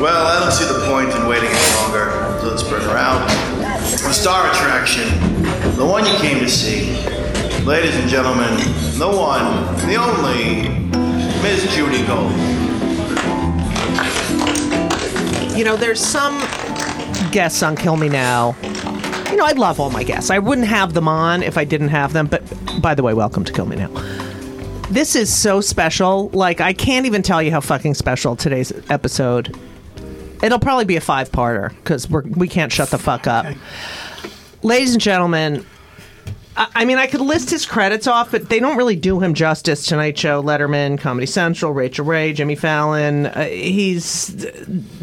Well, I don't see the point in waiting any longer, so let's bring her out. The star attraction, the one you came to see. Ladies and gentlemen, the one, the only, Miss Judy Gold. You know, there's some guests on Kill Me Now. You know, I love all my guests. I wouldn't have them on if I didn't have them. But by the way, welcome to Kill Me Now. This is so special. Like, I can't even tell you how fucking special today's episode. It'll probably be a five parter because we can't shut the fuck up. Ladies and gentlemen, I, I mean, I could list his credits off, but they don't really do him justice. Tonight Show, Letterman, Comedy Central, Rachael Ray, Jimmy Fallon. Uh, he's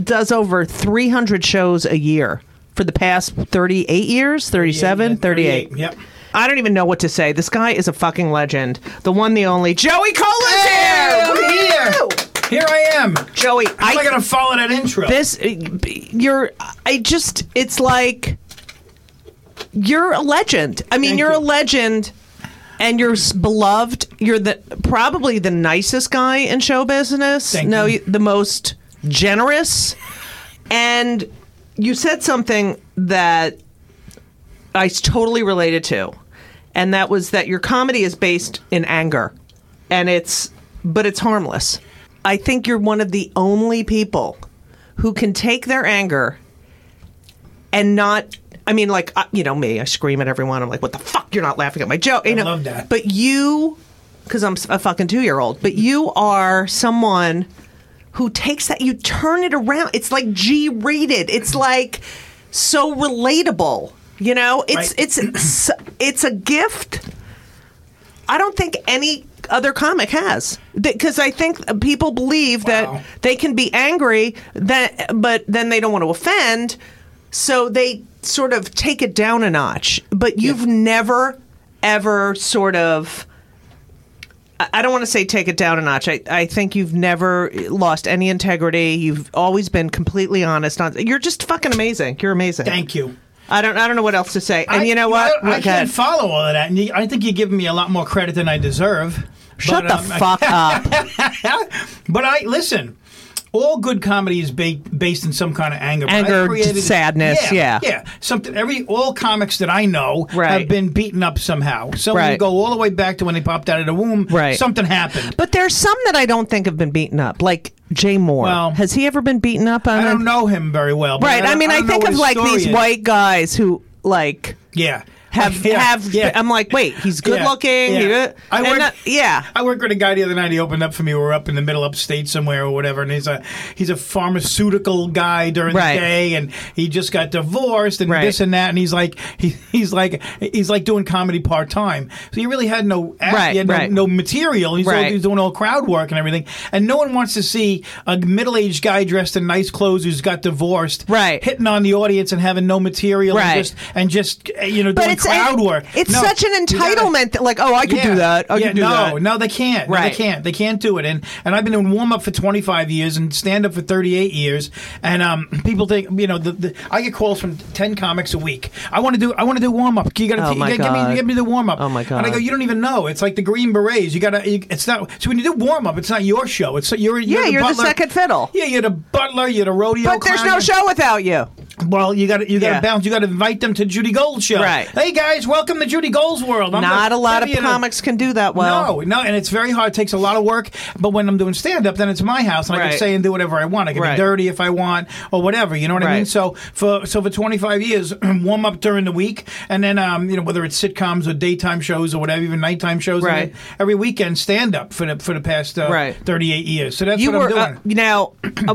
does over 300 shows a year for the past 38 years, 37, Yeah, 38. Yep. I don't even know what to say. This guy is a fucking legend. The one, the only. Joey Kola's here! I'm here. Woo! Here I am. Joey, How am I going to follow that intro? this you're i just it's like you're a legend i mean Thank you're you. a legend and you're s- beloved you're the probably the nicest guy in show business Thank no you. the most generous and you said something that i s- totally related to and that was that your comedy is based in anger. And it's but it's harmless. I think you're one of the only people who can take their anger and not I mean like uh, you know me I scream at everyone. I'm like what the fuck? You're not laughing at my joke. You know love that. but you cuz I'm a fucking 2-year-old but you are someone who takes that you turn it around. It's like G rated it's like so relatable you know it's Right. it's it's it's a gift I don't think any other comic has because I think people believe Wow. that they can be angry that but then they don't want to offend so they sort of take it down a notch but you've never ever sort of I I don't want to say take it down a notch. I, I think you've never lost any integrity. You've always been completely honest. On you're just fucking amazing. You're amazing. Thank you. I don't I don't know what else to say. And I- you know what? I, ahead. can't follow all of that. And you, I think you're giving me a lot more credit than I deserve. Shut But, the um, fuck up. But I listen. All good comedy is ba- based in some kind of anger. Anger, created- sadness, yeah. yeah. Something. Every all comics that I know Right. have been beaten up somehow. So you go all the way back to when they popped out of the womb. Right. Something happened. But there's some that I don't think have been beaten up, like Jay Mohr. Well, Has he ever been beaten up? On I don't know him very well. but Right. I, don't- mean, I, don't think of like these is. white guys who like Yeah. Have Yeah, have. yeah. I'm like, wait, he's good Yeah, looking. yeah. he- I work- not- yeah. I worked with a guy the other night. He opened up for me. We were up in the middle upstate somewhere or whatever, and he's a he's a pharmaceutical guy during Right. the day, and he just got divorced and Right. this and that, and he's like he, he's like he's like doing comedy part time. So he really had no act, Right, he had no, no material. He's, all, he's doing all crowd work and everything, and no one wants to see a middle aged guy dressed in nice clothes who's got divorced, Right. hitting on the audience and having no material, Right. and just and just uh, you know But it's crowd work. It's No, such an entitlement. that, like, oh, I could do that. I yeah, could do no, that. no, they can't. No, Right. they can't. They can't do it. And and I've been doing warm up for 25 years and stand up for 38 years. And um, people think you know the, the I get calls from 10 comics a week. I want to do I want to do warm up. You got to Oh, my give me give me the warm up. Oh, my God. And I go, you don't even know. It's like the Green Berets. You got to. It's not. So when you do warm up, it's not your show. It's you're Yeah, the you're the second fiddle. Yeah, you're the butler. You're the rodeo. But there's clown. no show without you. Well, you got to you got to Yeah. bounce. You got to invite them to Judy Gold's show. Right. Guys, welcome to Judy Gold's world. I'm Not a lot of comics can do that well. no, no, and it's very hard. It takes a lot of work. But when I'm doing stand up, then it's my house, and I Right. can say and do whatever I want. I can Right. be dirty if I want, or whatever. You know what I mean? Right. So for so for 25 years, warm up during the week, and then um, you know whether it's sitcoms or daytime shows or whatever, even nighttime shows. and Right. then every weekend stand up for the for the past uh, Right. 38 years. So that's you what were I'm doing. uh, now.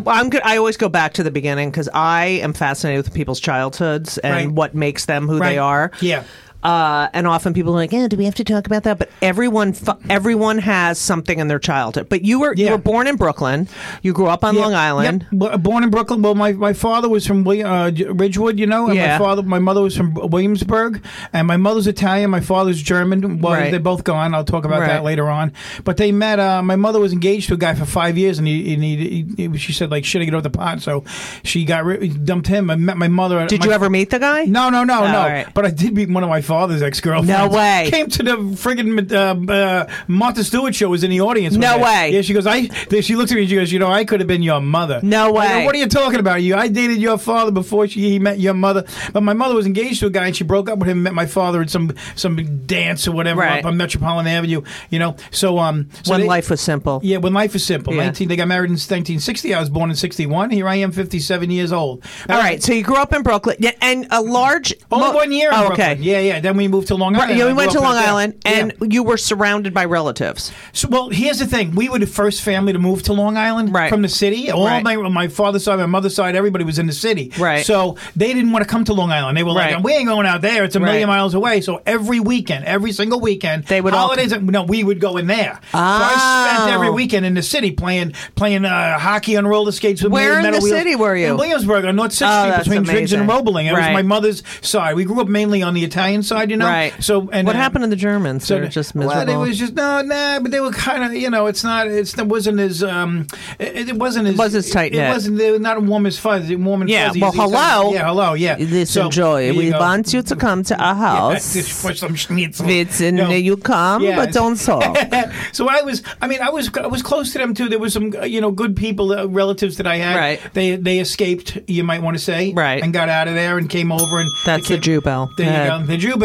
I'm good. I always go back to the beginning because I am fascinated with people's childhoods and Right. what makes them who Right. they are. Yeah. Uh, and often people are like, "Yeah, do we have to talk about that?" But everyone, fu- everyone has something in their childhood. But you were you were born in Brooklyn. You grew up on Yep, Long Island. Yep. Born in Brooklyn. Well, my, my father was from William, uh, Ridgewood, you know, and Yeah. my father, my mother was from Williamsburg, and my mother's Italian. My father's German. Well, Right. they're both gone. I'll talk about Right. that later on. But they met. Uh, my mother was engaged to a guy for five years, and he, and he, he she said like shit, I get off the pot, so she got ri- dumped him. I met my mother. Did my- you ever meet the guy? No, no, no, Oh, no. right. But I did meet one of my father's ex girlfriend. No way. Came to the friggin' uh, uh, Martha Stewart show. Was in the audience. No day. way. Yeah, she goes. I. She looks at me. and She goes. You know, I could have been your mother. No go, way. what are you talking about? You. I dated your father before she, he met your mother. But my mother was engaged to a guy, and she broke up with him. and Met my father at some some dance or whatever Right. up on Metropolitan Avenue. You know. So um. So when they- life was simple. yeah, when life is simple. Yeah. 19, they got married in 1960. I was born in 61. Here I am, 57 years old. All right, so you grew up in Brooklyn, yeah, and a large. Only mo- one year in Oh, Brooklyn. okay. Yeah, yeah. Then we moved to Long Island. Right, yeah, I we went to Long out there. Island, and Yeah. you were surrounded by relatives. So, well, here's the thing: we were the first family to move to Long Island Right. from the city. All Right. my my father's side, my mother's side, everybody was in the city. Right. So they didn't want to come to Long Island. They were Right. like, "We ain't going out there. It's a million miles away." So every weekend, every single weekend, They would all- holidays. no, we would go in there. So I spent Oh. every weekend in the city playing playing uh, hockey on roller skates. With Where in the wheels. city were you? In Williamsburg on North Sixth Oh, Street that's between Driggs and. Roebling. It was my mother's side. We grew up mainly on the Italian side, you know. Right. So and what uh, happened to the Germans? so They're just miserable. Well, it was just no, nah, but they were kind of, you know, it's not, it's, it wasn't as, um, it, it wasn't as, wasn't as tight It wasn't they were not warm as fuzzy, warm and yeah, fuzzy. well, hello. Yeah, hello, yeah. Listen, So, Joy, we go. want you to come to our house. just for some schnitzel. No. you come, Yeah. but don't talk. so I was, I mean, I was, I was close to them too. There was some, uh, you know, good people, uh, relatives that I had. Right. They, they escaped. You might want to say. Right. And got out of there and came over and. That's the became- Jew bell. There you go. The Jew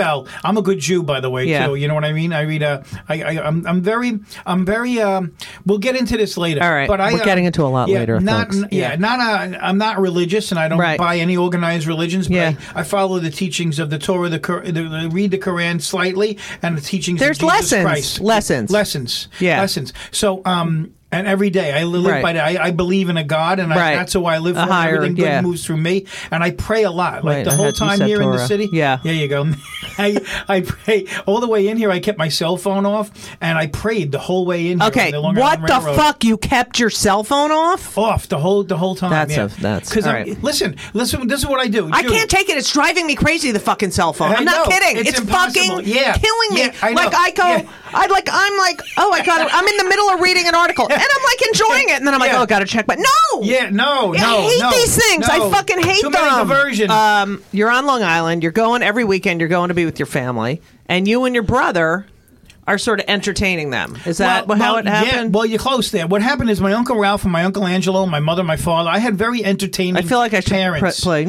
I'm a good Jew, by the way, Yeah. too. You know what I mean? I read. Uh, I, I, I'm, I'm very, I'm very. Um, we'll get into this later. All right. But I, We're uh, getting into a lot yeah, later, Not, folks. yeah, Yeah. not. A, I'm not religious, and I don't Right. buy any organized religions. But Yeah. I, I follow the teachings of the Torah, the, the read the Quran slightly, and the teachings. There's of Jesus lessons. Christ. Lessons. Lessons. Yeah. Lessons. So, um. And every day I live Right. by that. I, I believe in a God, and I, Right. that's who I live for. higher- Everything good yeah. moves through me, and I pray a lot. Like Right, the whole time here in the city. Yeah. There you go. I I pray all the way in here. I kept my cell phone off, and I prayed the whole way in. Here Okay, the what the fuck? You kept your cell phone off? Off the whole the whole time. That's yeah. a- that's- because listen, listen. This is what I do. I can't take it. It's driving me crazy. The fucking cell phone. I I'm not kidding. It's It's, fucking Yeah. killing me. Yeah, I know. Like I go. I like I'm like, oh, I got. I'm in the middle of reading an article, and I'm like enjoying it, and then I'm like, Yeah. oh, got to check. But no. Yeah, no, I no, hate no, these things. no. I fucking hate Too them. many diversion. Um, you're on Long Island. You're going every weekend. You're going to be with your family, and you and your brother are sort of entertaining them. Is that Well, how well, it happened? Yeah, well, you're close there. What happened is my uncle Ralph and my uncle Angelo, my mother, my father. I had very entertaining. I feel like I should pre- parents. play.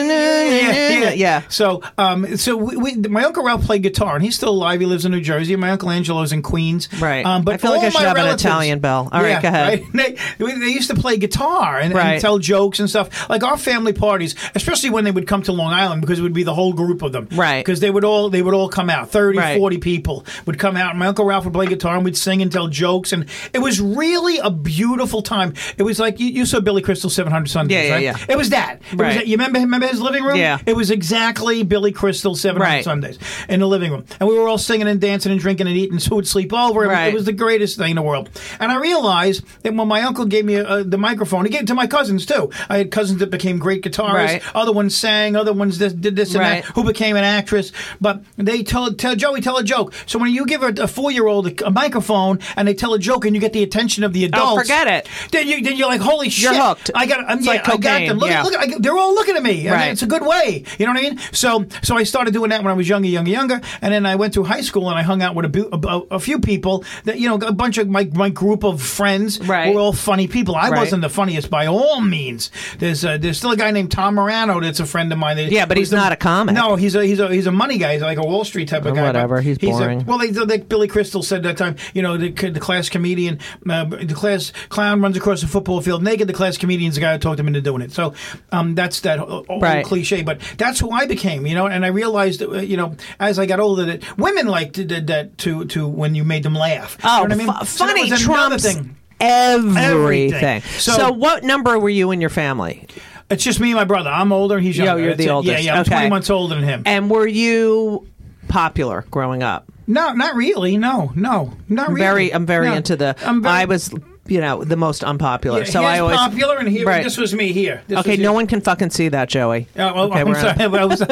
yeah, yeah. So, um, so we, we, my uncle Ralph played guitar, and he's still alive. He lives in New Jersey. My uncle Angelo's in Queens. Right. Um, but I feel like I should have an Italian bell. All right, Yeah, go ahead. right? They, they used to play guitar and, and tell jokes and stuff. Like our family parties, especially when they would come to Long Island, because it would be the whole group of them. Right. Because they would all they would all come out. 30, Right. 40 people would come out. And my uncle Ralph would play guitar, and we'd sing and tell jokes, and it was really a beautiful time. It was like you, you saw Billy Crystal 700 Sundays, Yeah, yeah, right? yeah. It was that. It was Right. that- you remember remember his living room? Yeah. It was exactly Billy Crystal 700 Right. Sundays in the living room. And we were all singing and dancing and drinking and eating. So we'd sleep over. It, was, Right. it was the greatest thing in the world. And I realized that when my uncle gave me uh, the microphone, he gave it to my cousins too. I had cousins that became great guitarists. Right. Other ones sang. Other ones this, did this and Right. that. Who became an actress. But they tell, tell Joey, tell a joke. So when you give a, a four year old a, a microphone and they tell a joke and you get the attention of the adults. Oh, forget it. Then, you, then you're like, holy shit. You're hooked. I got, I'm, It's yeah, like I got cocaine, them. Look, yeah. look, I, they're all looking at me. I mean, Right. it's a good way. You know what I mean? So, so I started doing that when I was younger, younger, younger, and then I went to high school and I hung out with a, a, a few people that you know, a bunch of my my group of friends Right. were all funny people. I Right. wasn't the funniest by all means. There's uh, there's still a guy named Tom Morano that's a friend of mine. that- Yeah, but he's the- not a comic. No, he's a he's a he's a money guy. He's like a Wall Street type of Or guy. whatever, he's a- boring. well, they, like Billy Crystal said that time. You know, the, the class comedian, uh, the class clown runs across the football field naked. The class comedian's the guy who talked him into doing it. So um, that's that old Right. cliche. But that's who I became. You know, and I realized, that, uh, you know, as I got older, that women liked did that to to when you made them laugh. You Oh, know what I mean? fu- So funny trumps thing. everything. Everything. So, So- what number were you in your family? It's just me and my brother. I'm older. He's Yo, younger. you're That's the it. oldest. Yeah, yeah. I'm Okay. 20 months older than him. And were you popular growing up? No, not really. No, no, not I'm really. very, I'm very No. into the. I'm very, I was, you know, the most unpopular. So here's I always popular, and here Right. this was me here. This Okay, was no here. one can fucking see that, Joey. Oh, well, okay, I'm we're on- sorry. I was,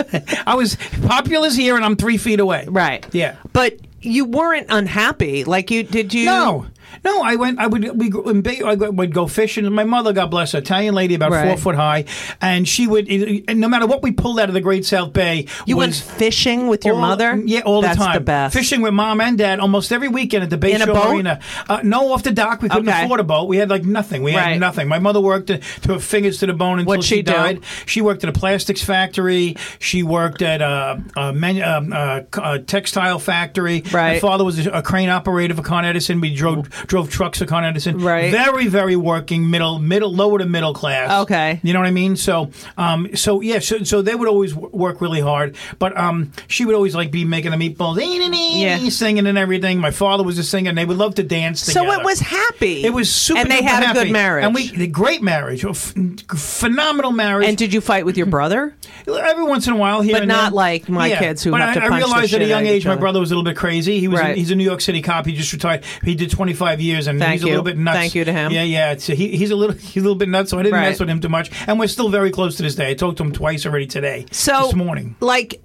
I was popular's here, and I'm three feet away. Right. Yeah. But you weren't unhappy. Like you did you? No. No, I went. I would we go- in Bay- I would go fishing. My mother, God bless her, Italian lady, about four foot high, and she would. And no matter what we pulled out of the Great South Bay, You went fishing with your all- mother? Yeah, all That's the time. the best. Fishing with mom and dad almost every weekend at the Bay In a boat? Arena. Uh, no, off the dock. We couldn't Okay. afford a boat. We had like nothing. We Right. had nothing. My mother worked to, to her fingers to the bone until What'd she do? died. She worked at a plastics factory. She worked at a, a, um, a, a textile factory. My father was a crane operator for Con Edison. We drove drove trucks for Con Edison. Right. Very very working middle middle lower to middle class. Okay. You know what I mean? So um so yeah so, so they would always w- work really hard. But um she would always like be making the meatballs, Yeah. singing and everything. My father was a singer. and They would love to dance So it was happy. It was super. And they had a happy. good marriage. and we the great marriage, a f- phenomenal marriage. And did you fight with your brother? Every once in a while, here But not there. like my kids who but have I, to I punch the realized at a young age my brother was a little bit crazy. He was Right. he's a New York City cop. He just retired. He did 25 years, and Thank he's a little bit nuts. Thank you to him. Yeah, yeah. He, he's a little he's a little bit nuts. So I didn't Right. mess with him too much, and we're still very close to this day. I talked to him twice already today. So this morning. like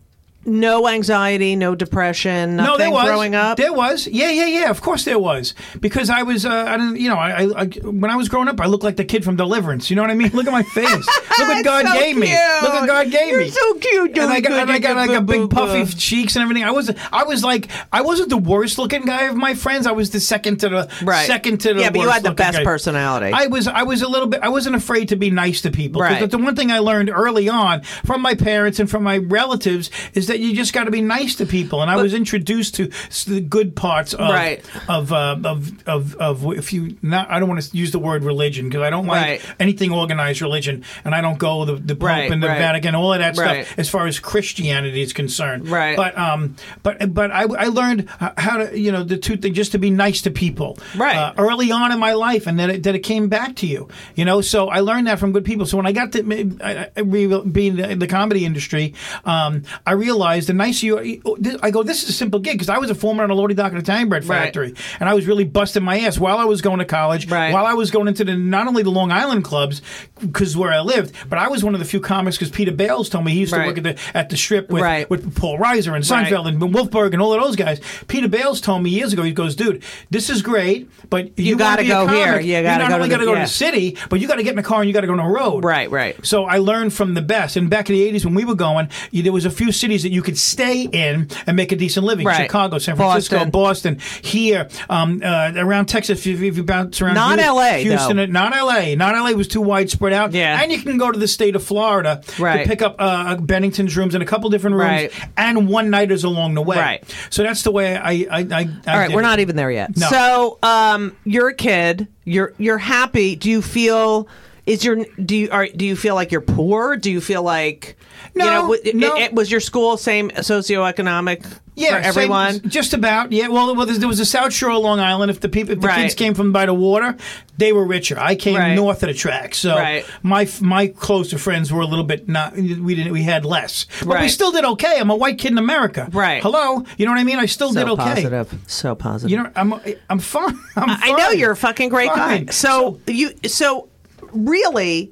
no anxiety, no depression, nothing no, there was growing up. There was, yeah, yeah, yeah. Of course, there was because I was, uh, I didn't, you know, I, I, when I was growing up, I looked like the kid from Deliverance. You know what I mean? Look at my face. Look what God So gave me. Look what God gave You're me. so cute. And I got, and I got like a big puffy cheeks and everything. I was, I was like, I wasn't the worst looking guy of my friends. I was the second to the Right. second to the Yeah, but you had the best guy. personality. I was, I was a little bit. I wasn't afraid to be nice to people. Right. The one thing I learned early on from my parents and from my relatives is that you just got to be nice to people. And I was introduced to the good parts of Right. of, uh, of of of if you not. I don't want to use the word religion because I don't like Right. anything organized religion, and I don't go the the Pope Right, and the. Vatican, all of that stuff as far as Christianity is concerned. Right. But um, but but I, I learned how to you know the two things just to be nice to people. Right. Uh, early on in my life, and that it, that it came back to you. You know, so I learned that from good people. So when I got to I, I, being in the comedy industry, um, I realized the nicer you, oh, I go, this is a simple gig because I was a foreman on a Lodi Dock and Italian bread Right. factory, and I was really busting my ass while I was going to college, Right. while I was going into the not only the Long Island clubs because where I lived, but I was one of the few comics because Peter Bales told me he used to work at the at the strip with Right. with Paul Reiser and Seinfeld Right. and Wolfberg and all of those guys. Peter Bales told me years ago, he goes, dude, this is great, but you, gotta wanna be a go here. You gotta not go to only the- got to go to the city, but you got to get in the car and you got to go on the road. Right, right. So I learned from the best. And back in the 80s when we were going, there was a few cities that you could stay in and make a decent living. Right. Chicago, San Francisco, Boston. Boston, here, um, uh, around Texas, if, if you bounce around. Not Houston, LA, Houston, though. not LA. Not LA was too widespread out. Yeah. And you can go to the state of Florida Right. to pick up uh, Bennigan's rooms and a couple different rooms Right. and one nighters along the way. Right. So that's the way I. I, I, I All right, we're it. not even there yet. No. So, um, you're a kid. You're you're happy. Do you feel? Is your do you are do you feel like you're poor? Do you feel like No, you know, w- no. it- was your school same socioeconomic Yeah, for same- everyone? just about. Yeah, well, well, there was a South Shore of Long Island. If the people, if the Right. kids came from by the water, they were richer. I came Right. north of the track, so Right. my my closer friends were a little bit not. We didn't. We had less, but we still did okay. I'm a white kid in America. Right. Hello. You know what I mean? I still so did okay. positive. So positive. You know, I'm I'm fine. I'm I know you're a fucking great Fine. guy. So you so really,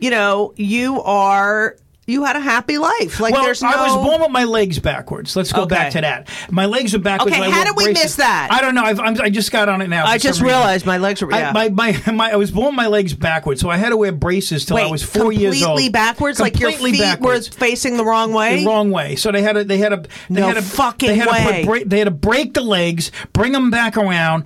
you know, you are you had a happy life. Like Well, there's no I was born with my legs backwards. Let's go Okay. back to that. My legs are backwards. Okay, how did we braces. miss that? I don't know. I've, I'm, I just got on it now. I just realized my legs were yeah. I, my, my, my, I was born with my legs backwards, so I had to wear braces till Wait, I was four years old. completely backwards, like your feet backwards. were facing the wrong way. the wrong way. So they had to, they had to, they No had to, fucking they had way. To bra- they had to break the legs, bring them back around,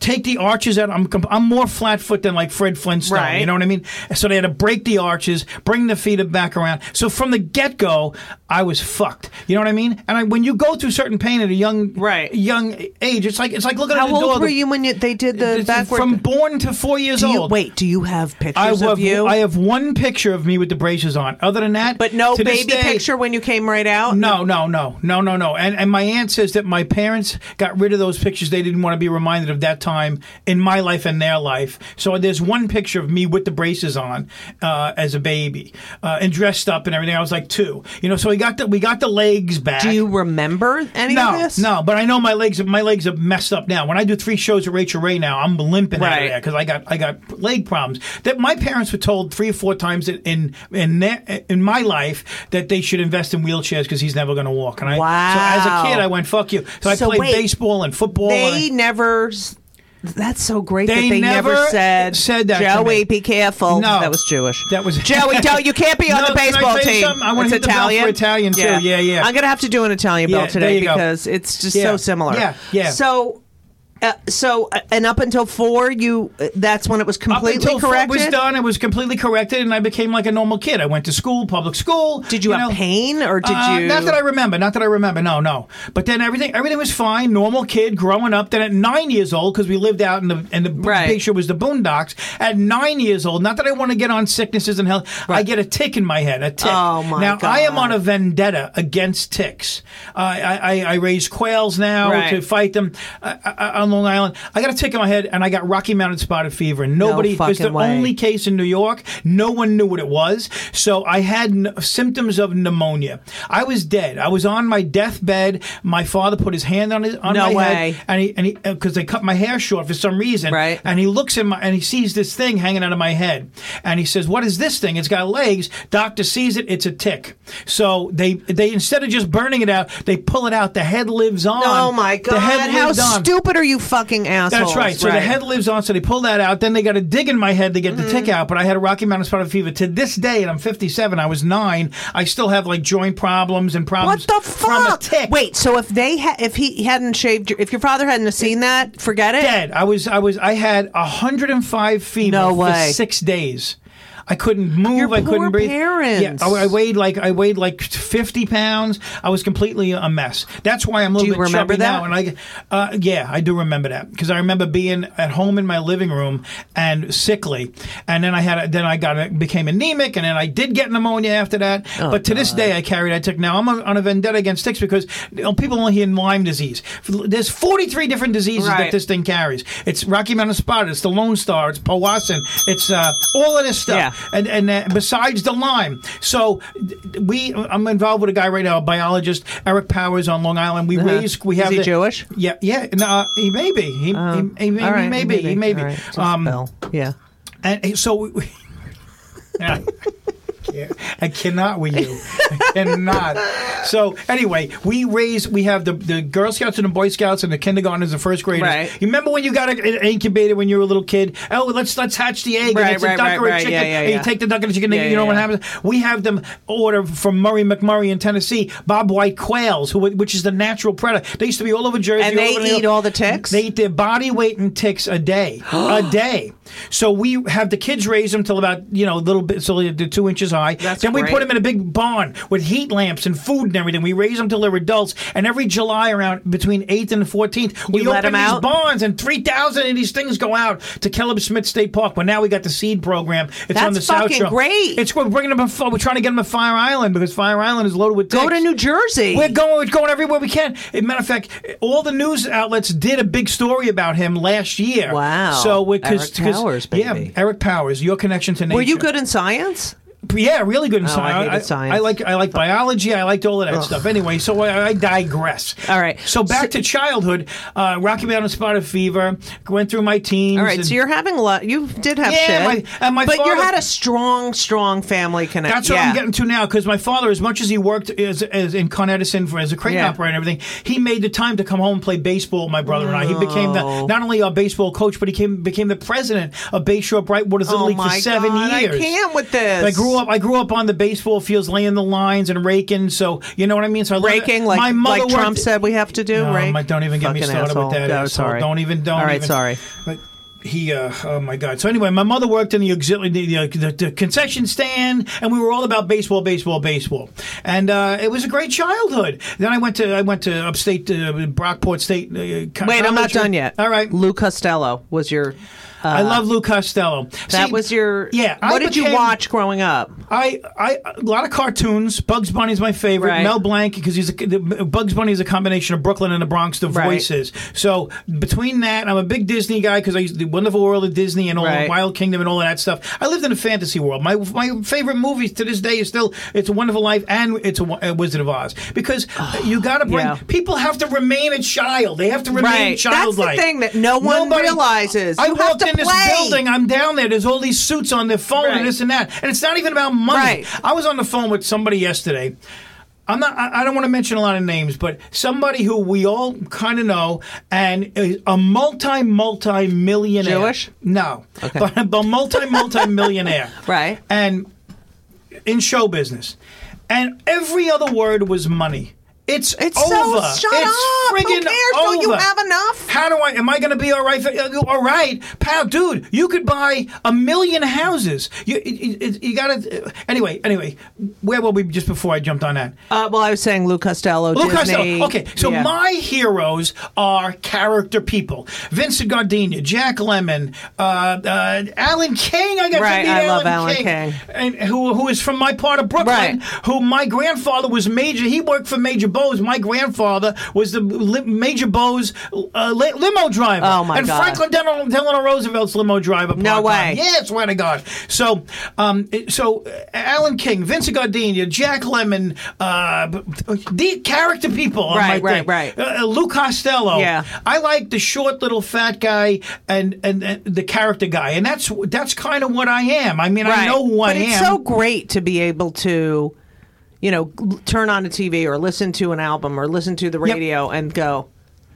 take the arches out. I'm, I'm more flat foot than like Fred Flintstone. Right. You know what I mean? So they had to break the arches, bring the feet back around. So from the get go, I was fucked. You know what I mean? And I, when you go through certain pain at a young, Right. young age, it's like it's like looking How at the old door. were you when you, they did the backward? From born to four years you, old. wait, do you have I pictures have, of you? I have one picture of me with the braces on. Other than that, but no baby day- picture when you came right out. No, no, no, no, no, no. And and my aunt says that my parents got rid of those pictures. They didn't want to be reminded of that time in my life and their life. So there's one picture of me with the braces on uh, as a baby uh, and dressed up and everything. I was like two, you know. So we got the we got the legs back. Do you remember any no, of this? no, but I know my legs. My legs are messed up now. When I do three shows with Rachael Ray now, I'm limping out of there because I got I got leg problems. That my parents were told three or four times in in in, their, in my life that they should invest in wheelchairs because he's never going to walk. And I, Wow. So as a kid, I went fuck you. So I played wait, baseball and football. They and never. That's so great They that they never, never said, said that to Joey, be careful. No. that was Jewish. That was- Joey. Don't you can't be on No, the can I baseball team. something? I wanna it's hit the bell for Italian. Italian, too. Yeah, yeah. I'm gonna have to do an Italian Yeah, bell today go. because it's just Yeah. so similar. Yeah, yeah. So. Uh, so uh, and up until four, you uh, that's when it was Up completely four corrected. was done, it was completely corrected, and I became like a normal kid. I went to school, public school. Did you, have know. pain or did Uh, you? Not that I remember. Not that I remember. No, no. But then everything, everything was fine. Normal kid growing up. Then at nine years old, because we lived out in the in the Right. picture was the boondocks. At nine years old, not that I want to get on sicknesses and health. I get a tick in my head. A tick. Oh, my Now I am on a vendetta against ticks. Uh, I, I I raise quails now Right. to fight them uh, on Long Island. I got a tick in my head, and I got Rocky Mountain spotted fever. And nobody. it was the way. only case in New York. No one knew what it was. So I had n- symptoms of pneumonia. I was dead. I was on my deathbed. My father put his hand on his on No my way. head, and he and he uh, because they cut my hair short for some reason. Right. And he looks in my and he sees this thing hanging out of my head, and he says, "What is this thing? It's got legs." Doctor sees it. It's a tick. So they they instead of just burning it out, they pull it out. The head lives on. Oh my god! How on. stupid are you, fucking assholes? That's right. So the head lives on. So they pull that out. Then they got to dig in my head to get the tick Mm-hmm. out. But I had a Rocky Mountain spotted fever to this day, and I'm 57. I was nine. I still have like joint problems and problems. What the from a fuck? tick. Wait, so if they ha- if he hadn't shaved, your, if your father hadn't have seen that, forget it. dead. I was. I was. I had 105 fever No for way. six days. I couldn't move. Your I couldn't breathe. parents. Yeah, I, I weighed like I weighed like 50 pounds. I was completely a mess. That's why I'm a little you bit remember chubby that? now. And I, uh, yeah, I do remember that because I remember being at home in my living room and sickly, and then I had a, then I got a, became anemic, and then I did get pneumonia after that. Oh, but to this day, I carry that tick. Now I'm on a vendetta against ticks because you know, people only hear Lyme disease. There's 43 different diseases that this thing carries. It's Rocky Mountain Spotted. It's the Lone Star. It's Powassan. It's uh, all of this stuff. Yeah. And and uh, besides the Lyme, so we I'm involved with a guy right now, a biologist, Eric Powers on Long Island. We raise we Uh-huh. Is he the- Jewish? Yeah, yeah. No, uh, he may be. He, he, he, All he right, may be. He may be. Right, Um, Yeah. and so we, we Yeah. I cannot with you. I cannot. So anyway, we raise. We have the, the Girl Scouts and the Boy Scouts and the kindergartners and first graders. Right. You remember when you got an incubator when you were a little kid? Oh, let's let's hatch the egg. Right, and it's right, a duck right, or a right. chicken. Yeah, yeah, and yeah. you take the duck and the chicken. Yeah, you know what happens? We have them order from Murray McMurray in Tennessee. Bob White quails, who which is the natural predator. They used to be all over Jersey. And they eat all the ticks? They eat their body weight in ticks a day. a day. So we have the kids raise them till about you know a little bit, so they're two inches high. That's then we great. put them in a big barn with heat lamps and food and everything. We raise them till they're adults. And every July, around between 8th and 14th, we let open these out? barns, and 3,000 of these things go out to Caleb Smith State Park. But now we got the seed program. It's on That's the South fucking Shore. great. It's we're bringing them. We're trying to get them to Fire Island because Fire Island is loaded with Go to New Jersey. We're going. We're going everywhere we can. As a matter of fact, all the news outlets did a big story about him last year. Wow. So because Eric Powers, yeah. Eric Powers, your connection to nature. Were you good in science? Yeah, really good in Oh, I science. hated science. I like I like biology. I liked all of that stuff. Anyway, so I, I digress. All right. So back to childhood. Uh, Rocky Mountain Spotted Fever. Went through my teens. All right, and- so you're having a lot. You did have Yeah, shit, my- and my but you had a strong, strong family connection. That's what yeah. I'm getting to now because my father, as much as he worked as, as in Con Edison for as a crane Yeah. operator and everything, he made the time to come home and play baseball. with My brother and I. He became the not only a baseball coach, but he came became the president of Bayshore Brightwater Oh League for my seven God, years. I can't with this. I grew up. I grew up on the baseball fields, laying the lines and raking. So you know what I mean. So I Raking, like, my mother like Trump worked- said we have to do. no, rake? don't even get me started asshole. with that. No, sorry. Don't even. Don't All right, even. sorry. But he. Uh, oh my God. So anyway, my mother worked in the auxiliary, the, the, the concession stand, and we were all about baseball, baseball, baseball, and uh, it was a great childhood. Then I went to I went to upstate uh, Brockport State. Uh, Wait, I'm not done yet. All right. Lou Costello was your. I love Lou Costello. That See, was your. Yeah. I What did you watch growing up? I, I, a lot of cartoons. Bugs Bunny's my favorite. Right. Mel Blanc because he's a, the, Bugs Bunny is a combination of Brooklyn and the Bronx. The Right. voices. So between that, I'm a big Disney guy because I used the Wonderful World of Disney and all Right. the Wild Kingdom and all of that stuff. I lived in a fantasy world. My my favorite movies to this day is still It's a Wonderful Life and It's a, Wo- uh, Wizard of Oz because you got to bring Yeah. people have to remain a child. They have to remain Right. That's the thing that no one realizes. I You have to in this building. I'm down there. There's all these suits on their phone Right. and this and that, and it's not even about money. Right. I was on the phone with somebody yesterday. I'm not. I I don't want to mention a lot of names, but somebody who we all kind of know, and is a multi multi millionaire. Jewish? No, Okay. but a multi multi millionaire. Right. And in show business, and every other word was money. It's It's over. so shut it's up. Who friggin' cares? Don't you have enough? How do I? Am I going to be all right? For, uh, all right, pal, dude. You could buy a million houses. You you, got to. Anyway, anyway, where were we just before I jumped on that? Uh, well, I was saying Lou Costello, Lou Disney. Costello. Okay, so Yeah. my heroes are character people. Vincent Gardenia, Jack Lemmon, uh, uh, Alan King. I got Right, to meet I love Alan Alan King, King. and who who is from my part of Brooklyn. Right. Who my grandfather was Major. He worked for Major Bowes. My grandfather was the li- Major Bowes uh, li- limo driver. Oh, my and God. Franklin Delano, Delano Roosevelt's limo driver. No way. Yeah, swear to God. So, um, so uh, Alan King, Vincent Gardenia, Jack Lemmon, uh, the character people. Right, right, thing. right. Uh, Lou Costello. Yeah. I like the short little fat guy and and, and the character guy, and that's that's kind of what I am. I mean, I know who but I it's so great to be able to, you know, turn on a TV or listen to an album or listen to the radio and go,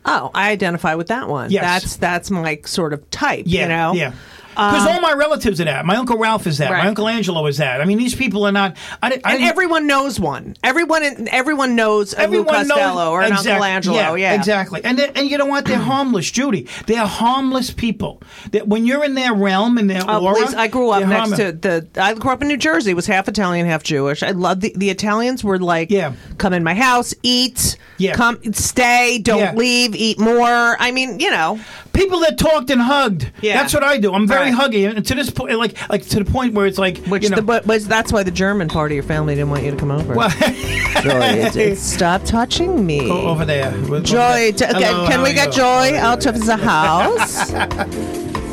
"Oh, I identify with that one. Yes. That's that's my sort of type." yeah, you know, yeah. Because all my relatives are that. My uncle Ralph is that. Um, Right. My uncle Angelo is that. I mean, these people are not. I, I and everyone knows one. Everyone, everyone knows a Lou Everyone Costello knows, or an exact- Uncle Angelo. Yeah, exactly. And and you know what? They're harmless, Judy. They're harmless people. That when you're in their realm and their Oh, aura, please. I grew up next harmless. to the. I grew up in New Jersey. Was half Italian, half Jewish. I love the the Italians were like, Yeah. come in my house, eat, Yeah. come, stay, don't Yeah. leave, eat more. I mean, you know, people that talked and hugged. Yeah. that's what I do. I'm very Right. huggy, and to this point, like like to the point where it's like which you know, the but was that's why the German part of your family didn't want you to come over. well, Joy, it's, it's stop touching me. o- over there. With- Joy, over t- there. okay, Hello, can how we get you? Joy out of the house?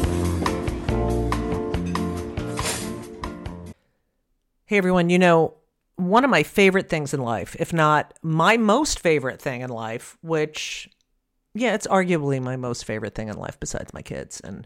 hey everyone, you know, one of my favorite things in life, if not my most favorite thing in life, which yeah, it's arguably my most favorite thing in life besides my kids and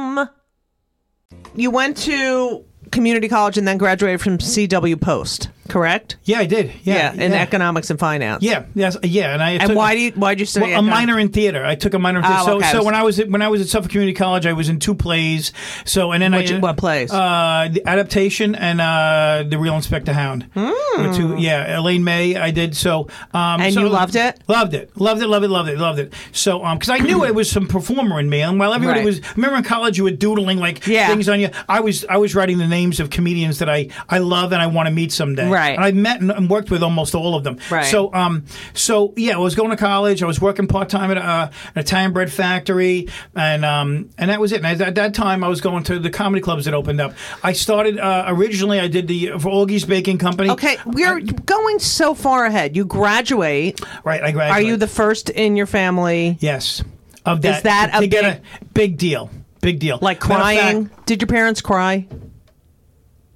You went to community college and then graduated from CW Post. Correct? Yeah, I did. Yeah, in economics and finance. Yeah, yes, yeah, and I And took- why do you why did you study well, a minor in theater. I took a minor in theater. Oh, so, okay. so when I was at, when I was at Suffolk Community College, I was in two plays. So and then Which- I what plays? Uh, the adaptation and uh, the Real Inspector Hound. Were Two, yeah, Elaine May. I did so. Um. And so- you loved it? Loved it. Loved it. Loved it. Loved it. Loved it. So um, because I knew it was some performer in me, and while everybody Right. was, remember in college you were doodling like Yeah. things on you. I was I was writing the names of comedians that I I love and I want to meet someday. Right. And I met and, and worked with almost all of them. Right. So um, so yeah, I was going to college. I was working part time at uh, an Italian bread factory, and um, and that was it. And at that time, I was going to the comedy clubs that opened up. I started uh, originally. I did the for Augie's Baking Company. Okay, we're going so far ahead. You graduate. right. I graduated. Are you the first in your family? yes? Of that, that a to get big- a big deal? Big deal. Like crying? fact- Did your parents cry?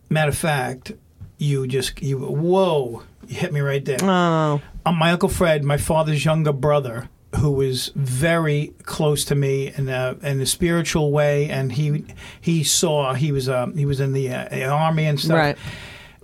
Matter of fact, you just you whoa, you hit me right there. Oh, um, my uncle Fred, my father's younger brother, who was very close to me in a in a spiritual way, and he he saw he was uh, he was in the uh, army and stuff. Right.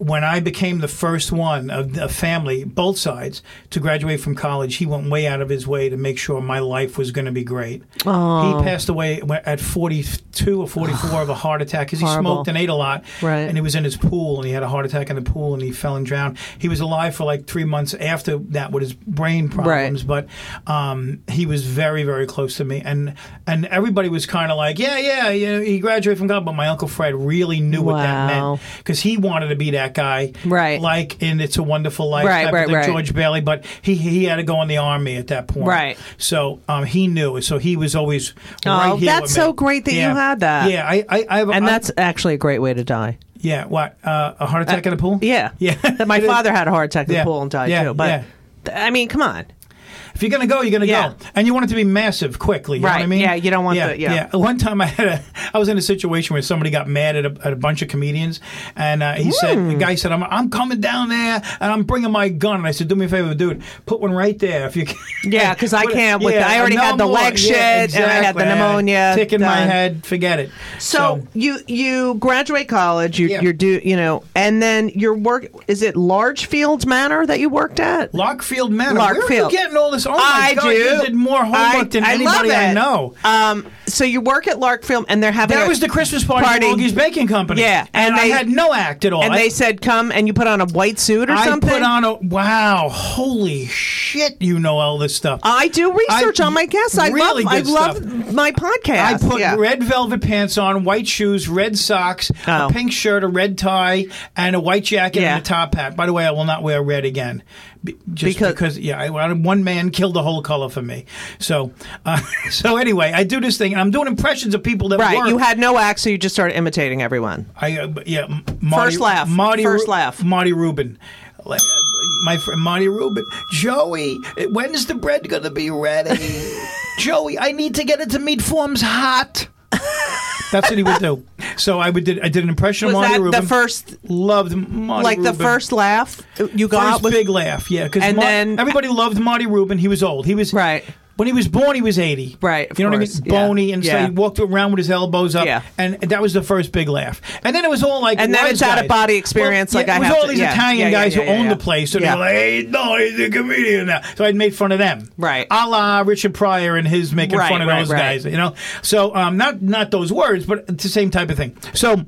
When I became the first one of the family, both sides, to graduate from college, he went way out of his way to make sure my life was going to be great. Oh. He passed away at 42 or 44 of a heart attack because he Horrible. smoked and ate a lot. Right. And he was in his pool and he had a heart attack in the pool and he fell and drowned. He was alive for like three months after that with his brain problems, but um, he was very, very close to me. And and everybody was kind of like, yeah, yeah, you know, he graduated from God. But my Uncle Fred really knew what that meant because he wanted to be that guy. Right. Like in It's a Wonderful Life. Right, type right, thing, right. George Bailey. But he, he had to go in the army at that point. Right. So um, he knew. So he was always Oh, right here that's so great that you had that. Yeah, I, I, I have, and I- that's actually a great way to die. yeah. What uh, a heart attack in a pool? Yeah, Yeah. My father had a heart attack in Yeah. the pool and died Yeah, too. But yeah. I mean, come on. If you're gonna go, you're gonna Yeah. go, and you want it to be massive quickly. You know Right. what I mean? Yeah, you don't want to. yeah, the- yeah. One time, I had a, I was in a situation where somebody got mad at a, at a bunch of comedians, and uh, he said, Hmm. the guy said, I'm, "I'm coming down there, and I'm bringing my gun." And I said, "Do me a favor, dude, put one right there if you can." Yeah, 'cause I can't with the- I already no had the more. leg shit, and I had the exactly. pneumonia Tick in my head. Forget it. So, you you graduate college, you, Yeah. you're do you know, and then your work is it Largefields Manor that you worked at? Lockfield Manor. Where are you getting all this? Oh my I God! do. You did more homework I, than I anybody I know. Um, so you work at Larkfield, and they're having That a was the Christmas party, party. at Baking Company. Yeah, and, and I they- had no act at all. and I- they said come and you put on a white suit or I something. put on a wow, holy shit! You know all this stuff. I do research I- on my guests. I really love I love stuff. my podcast. I put yeah. red velvet pants on, white shoes, red socks, Oh. a pink shirt, a red tie, and a white jacket Yeah. and a top hat. By the way, I will not wear red again. Be- Just Because- because, yeah, I, one man killed the whole color for me. So, uh, so anyway, I do this thing, and I'm doing impressions of people that Right, work. you had no act, so you just started imitating everyone. I uh, yeah, Marty, First laugh. Marty First Ru- laugh. Marty Rubin. Like, uh, My friend Marty Rubin. Joey, when's the bread gonna be ready? Joey, I need to get it to meat forms hot. That's what he would do. So I would did I did an impression Was of Marty that Rubin. the first, loved Marty like the first laugh you got First with? big laugh, yeah. Because And then- everybody loved Marty Rubin. He was old. He was Right. When he was born, he was eighty. Right, of you know course, what I mean? yeah. Bony, and so Yeah. he walked around with his elbows up. Yeah. And that was the first big laugh. And then it was all like And then it's out of body experience, Well, like yeah, I it was all to- these yeah, Italian yeah, yeah, guys yeah, who owned yeah. the place. So Yeah. they were like, "Hey, no, he's a comedian now." So I'd made fun of them. Right. A la Richard Pryor and his making Right, fun of right, those right. guys. You know. So um, not not those words, but it's the same type of thing. So.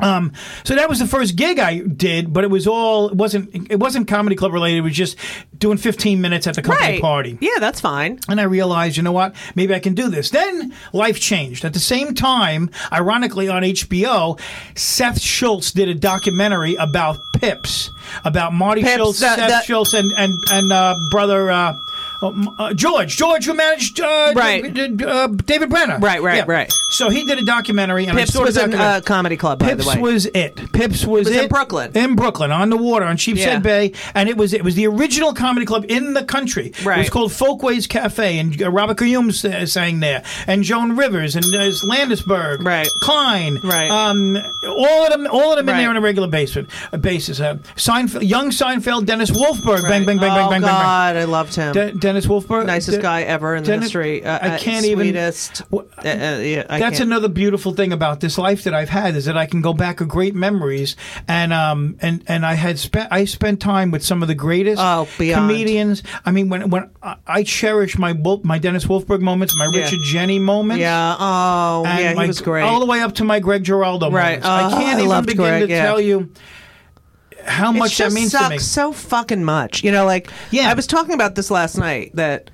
Um, so that was the first gig I did, but it was all it wasn't it wasn't comedy club related. It was just doing 15 minutes at the company right. party. Yeah, that's fine. And I realized, you know what? Maybe I can do this. Then life changed. At the same time, ironically, on HBO, Seth Schultz did a documentary about Pips, about Marty Pips, Schultz, Seth Schultz, and and and uh, brother. Uh, uh, George, George, who managed uh, Right. d- d- uh, David Brenner. Right, right, Yeah. right. So he did a documentary, and Pips was in a comedy club, by Pips the way. was it. Pips was, was it in Brooklyn. In Brooklyn, on the water, on Sheepshead Yeah. Bay, and it was it was the original comedy club in the country. It was called Folkways Cafe, and uh, Robert s- sang there, and Joan Rivers, and uh, Landisberg, Right. Klein, Right. Um, all of them, all of them in there on a regular basis. Uh, basis. Uh, Seinfeld, young Seinfeld, Dennis Wolfberg, bang, bang, bang, bang, oh bang, bang, bang. God, I loved him. De- Dennis Wolfberg, nicest guy ever in the history. Uh, I uh, can't even- sweetest. Wh- Uh, uh, yeah, I That's can't- another beautiful thing about this life that I've had is that I can go back of great memories and um and and I had spent I spent time with some of the greatest Oh, beyond. comedians. I mean when when I, I cherish my my Dennis Wolfberg moments, my Yeah. Richard Jeni moments. Yeah. Oh, yeah. my- He was great. All the way up to my Greg Giraldo Right. moments. I Oh, can't I even begin Greg, to yeah. tell you how it much that means sucks to me. so fucking much. You know, like Yeah. I was talking about this last night that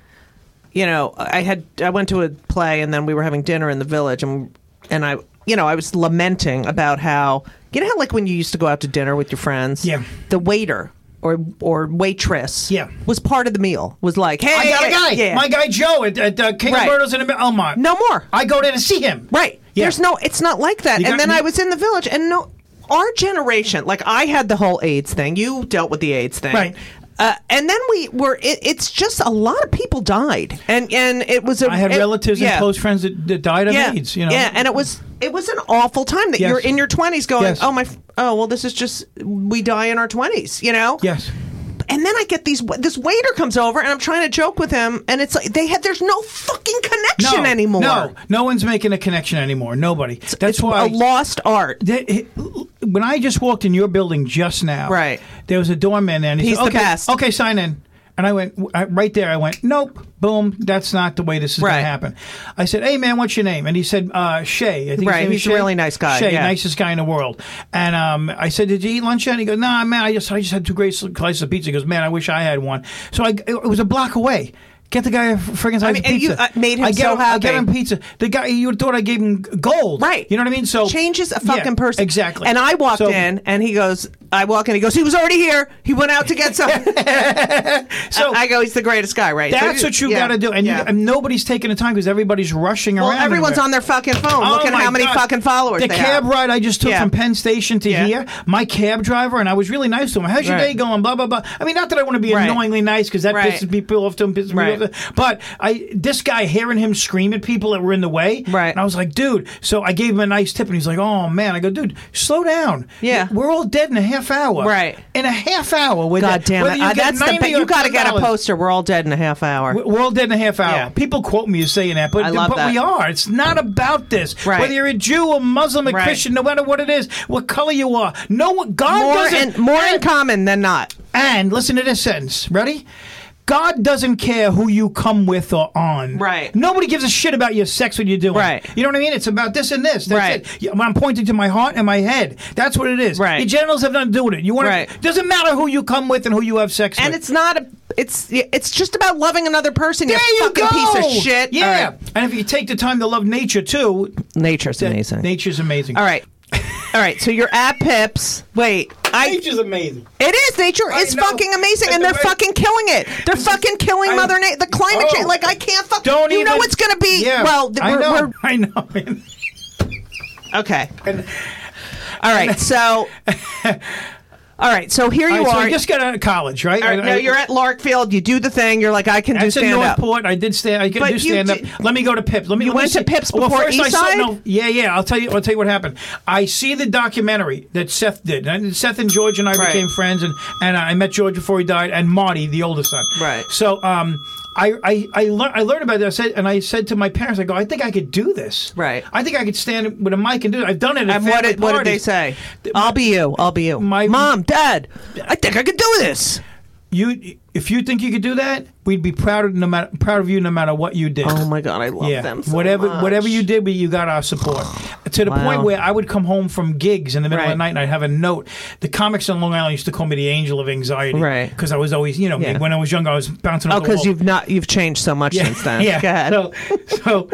you know I had I went to a play and then we were having dinner in the village and and I you know I was lamenting about how you know how like when you used to go out to dinner with your friends, Yeah. the waiter. Or, or waitress Yeah. was part of the meal was like hey I got a guy, yeah. my guy Joe at, at uh, King Right. Myrtles in Elmont. no more I go there to see him. Right. Yeah. There's no. It's not like that. You and then me- I was in the village, and no, our generation, like I had the whole AIDS thing. You dealt with the AIDS thing, Right. Uh, and then we were. It, it's just a lot of people died, and and it was. A, I had it- relatives yeah. and close friends that, that died of Yeah, AIDS. You know. yeah, and it was it was an awful time that Yes. you're in your 20s going, Yes. oh my, oh well, this is just we die in our 20s, you know. Yes. And then I get these. This waiter comes over, and I'm trying to joke with him, and it's like they had. There's no fucking connection no, anymore. No, no one's making a connection anymore. Nobody. That's it's why. a lost art. When I just walked in your building just now, Right. There was a doorman there, and he He's said, the "Okay, best. okay, sign in." And I went I, right there. I went, "Nope, boom, that's not the way this is going to happen." I said, "Hey, man, what's your name?" And he said, uh, "Shay." I think Right, he's a really nice guy, Shay, yeah. nicest guy in the world. And um, I said, "Did you eat lunch yet?" And he goes, "Nah, man, I just I just had two great slices of pizza." He goes, "Man, I wish I had one." So I, it was a block away. Get the guy a friggin' slice mean, of and you, pizza. uh, made him I get so him, I get him pizza. The guy you would thought I gave him gold, Right. You know what I mean? So changes a Yeah, fucking person. exactly. And I walked So- in, and he goes, I walk in, he goes, he was already here. He went out to get some. So I go, he's the greatest guy, right? So That's what you yeah, got to do, and, yeah. you, and nobody's taking the time because everybody's rushing well, around. everyone's on their fucking phone. Oh Look at how many God. fucking followers The cab have. ride I just took Yeah. from Penn Station to Yeah. here, my cab driver, and I was really nice to him. How's your Right. day going? Blah blah blah. I mean, not that I want to be Right. annoyingly nice because that Right. pisses people off. To him, pisses Right. me off. But I, this guy hearing him scream at people that were in the way, Right. And I was like, dude. So I gave him a nice tip, and he's like, oh man. I go, dude, slow down. Yeah. we're all dead in a half hour. Right. In a half hour. With God damn it! Uh, that's the. You got to get a poster. We're all dead in a half hour. We're all dead in a half hour. Yeah. People quote me as saying that, but, but that. we are. It's not about this. Right. Whether you're a Jew, a Muslim, a Right. Christian, no matter what it is, what color you are. No God more doesn't. in, more in common than not. and listen to this sentence. Ready? God doesn't care who you come with or on. Right. Nobody gives a shit about your sex when you're doing. Right. You know what I mean? It's about this and this. That's Right. it. I'm pointing to my heart and my head, that's what it is. Right. Your genitals have nothing to do with it. You want Right. to? Doesn't matter who you come with and who you have sex And with. And it's not a. It's it's just about loving another person. there you fucking go. piece of shit. Yeah. Right. And if you take the time to love nature too, Nature's amazing. Nature's amazing. All right. All right. So you're at Pips. Wait. I. Nature's amazing. It is. Nature I is know. fucking amazing, And and the they're way- fucking killing it. They're fucking killing I- Mother Nature. The climate Oh. change. Like I can't fuck. Don't you even. know it's gonna be. Yeah. Well, th- I we're, know. we're I know. okay. And- All right. So. All right. So here you All right, so are. I just got out of college, right? Right, I- no, you're at Larkfield. You do the thing. You're like, I can do stand up. Northport. I did stand. I can But do stand up. Let me go to Pips. Let me. You let me went to see- Pips well, before first I saw, no, yeah, yeah. I'll tell you. I'll tell you what happened. I see the documentary that Seth did. And Seth and George and I Right. became friends, and and I met George before he died, and Marty, the older son. Right. So um. I I I, lear- I learned about this, I said, and I said to my parents, I go, I think I could do this. Right. I think I could stand with a mic and do it. I've done it. At And what did, what did they say? I'll be you. I'll be you. My- Mom, Dad, I think I could do this. You, if you think you could do that, we'd be proud of no matter proud of you no matter what you did. Oh my God, I love them. So whatever much. whatever you did, but you got our support to the Wow. point where I would come home from gigs in the middle of the night and I'd have a note. The comics on Long Island used to call me the angel of anxiety, Right. Because I was always, you know, Yeah. when I was younger, I was bouncing. Oh, because you've not you've changed so much Yeah, since then. yeah. So, so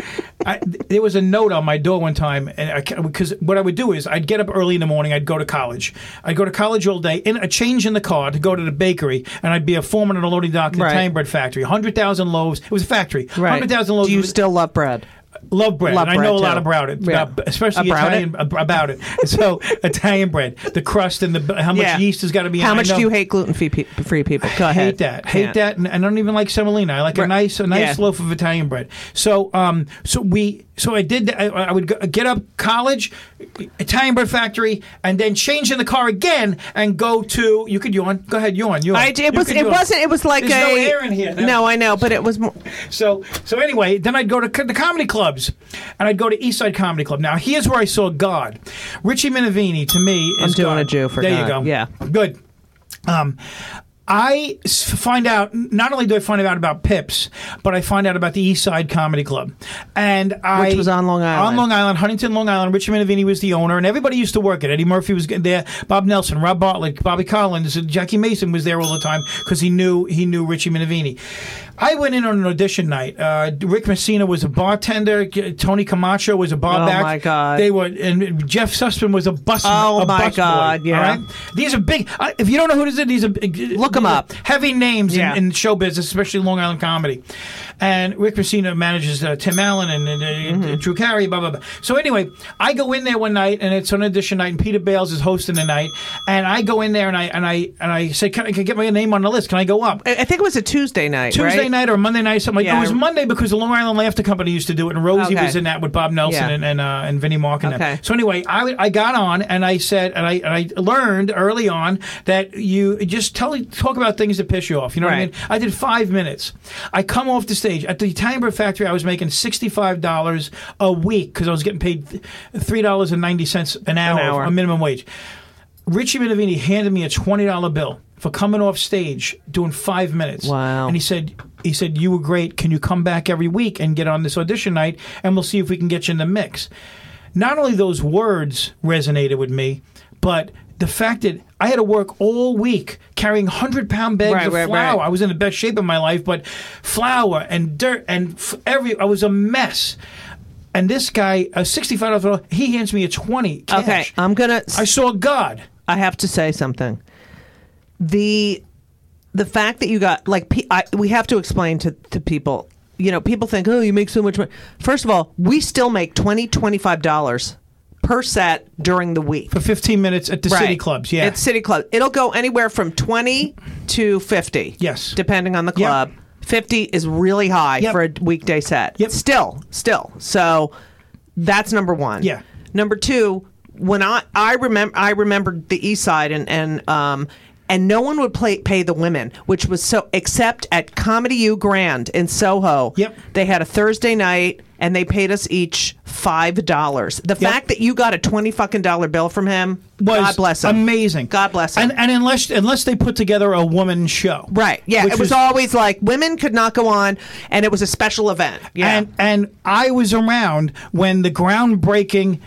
I, there was a note on my door one time, and because what I would do is I'd get up early in the morning, I'd go to college, I'd go to college all day, in a change in the car to go to the bakery, and I'd be a foreman at a loading dock in the Right. Italian bread factory. Hundred thousand loaves. It was a factory. right. Hundred thousand loaves. Do you was- still love bread? Love bread. Love and I bread, know a lot too. about it, Yeah. about, especially About Italian ab- about it. So Italian bread, the crust and the how much Yeah. yeast has got to be. in How it. I much do you hate gluten free people? Go ahead. Hate that. Hate Can't. that. And I don't even like semolina. I like a nice, a nice Yeah. loaf of Italian bread. So, um, so we, so I did. I, I would go, get up college, Italian bread factory, and then change in the car again and go to. You could yawn. Go ahead, yawn. yawn. I, You it was. It yawn. wasn't. It was like There's a. no air in here. No, I know, but it was. More, So so anyway, then I'd go to the comedy clubs, and I'd go to East Side Comedy Club. Now here's where I saw God. Richie Minervini to me is I'm doing God. a Jew for there God. you go. Yeah. good. Um, I s- find out. Not only do I find out about Pips, but I find out about the East Side Comedy Club, and I Which was on Long Island. On Long Island, Huntington, Long Island. Richie Minervini was the owner, and everybody used to work it. Eddie Murphy was there. Bob Nelson, Rob Bartlett, Bobby Collins, and Jackie Mason was there all the time because he knew he knew Richie Minervini. I went in on an audition night. Uh, Rick Messina was a bartender. Tony Camacho was a bar Oh, my God. They were, and Jeff Sussman was a bus. Oh, a my bus boy, God, yeah. All right? These are big. Uh, if you don't know who this is, these are big, Look 'em up. Heavy names Yeah. in, in show business, especially Long Island comedy. And Rick Messina manages uh, Tim Allen and, and, and Mm-hmm. Drew Carey, blah blah blah. So anyway, I go in there one night, and it's an audition night, and Peter Bales is hosting the night, and I go in there and I and I and I say, can I, can I get my name on the list? Can I go up? I I think it was a Tuesday night. Tuesday right? Night or Monday night, something like Yeah, It was Monday because the Long Island Laughter Company used to do it, and Rosie Okay. was in that with Bob Nelson Yeah. and and, uh, and Vinnie Mark and them. Okay. So anyway, I, I got on and I said and I and I learned early on that you just tell talk about things that piss you off. You know what I mean? I did five minutes. I come off the stage at the Italian Bread Factory. I was making sixty five dollars a week because I was getting paid three dollars and ninety cents an hour, hour. a minimum wage. Richie Minervini handed me a twenty dollar bill for coming off stage doing five minutes. Wow. And he said, he said, you were great. Can you come back every week and get on this audition night, and we'll see if we can get you in the mix. Not only those words resonated with me, but the fact that I had to work all week carrying hundred pound bags Right, of right, flour. right. I was in the best shape of my life, but flour and dirt and f- every I was a mess. And this guy, a sixty-five dollars, he hands me a twenty. Cash. Okay, I'm gonna. I saw God. I have to say something. The the fact that you got like I, we have to explain to to people. You know, people think, "Oh, you make so much money." First of all, we still make 20 25 dollars per set during the week. for 15 minutes at the city clubs. Yeah. At city club. It'll go anywhere from 20 to 50. Yes. Depending on the Yep. club. 50 is really high Yep. for a weekday set. Yep. Still, still. So that's number 1. Yeah. Number 2, when I I remember I remembered the east side and and um and no one would play, pay the women, which was so except at Comedy U Grand in Soho. Yep. They had a Thursday night and they paid us each five dollars. The Yep. fact that you got a twenty fucking dollar bill from him, was God bless him. amazing. God bless him. And, and unless unless they put together a woman show, right? Yeah, it was, always like women could not go on, and it was a special event. Yeah, And and I was around when the groundbreaking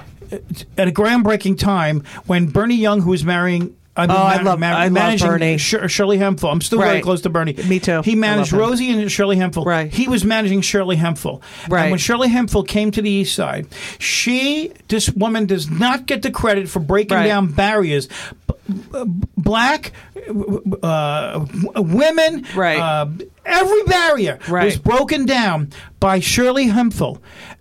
at a groundbreaking time when Bernie Young, who was marrying. I Oh, I love- I love Bernie. Sh- Shirley Hemphill. I'm still very Right. close to Bernie. Me too. He managed. Rosie and Shirley Hemphill. Right. He was managing Shirley Hemphill. Right. And when Shirley Hemphill came to the East Side, she, this woman, does not get the credit for breaking Right. down barriers. B- black uh, women, Right. uh, every barrier Right. was broken down by Shirley Hemphill,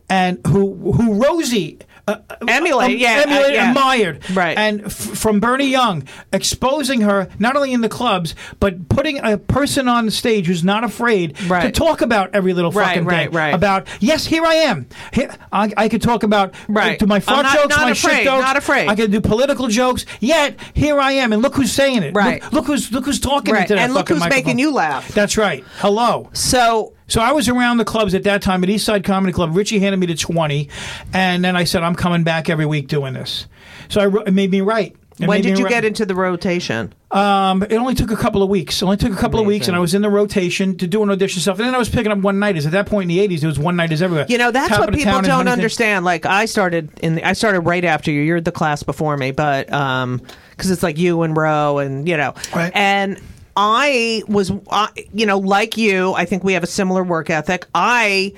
and who who Rosie. Uh, Emulate, um, yeah, uh, yeah. admired, Right. And f- from Bernie Young, exposing her not only in the clubs, but putting a person on the stage who's not afraid to talk about every little Right, fucking right, thing. right. About yes, here I am. Here, I, I could talk about Right. do my fart not- jokes, not my afraid, shit jokes. not afraid. I can do political jokes. Yet here I am, and look who's saying it. Right. Look, look who's look who's talking Right. into that And look who's making you laugh. That's right. Hello. so So I was around the clubs at that time at East Side Comedy Club. Richie handed me the twenty, and then I said, "I'm coming back every week doing this." So I, it made me write. It when did you get into the rotation? Um, it only took a couple of weeks. It only took a couple of weeks, and I was in the rotation to do an audition stuff. And then I was picking up one nighters. At that point in the '80s, it was one nighters everywhere. You know, that's Top what people don't understand. Like I started in the, I started right after you. You're the class before me, but um cuz it's like you and Roe and you know. Right. And I was I you know, like you, I think we have a similar work ethic. I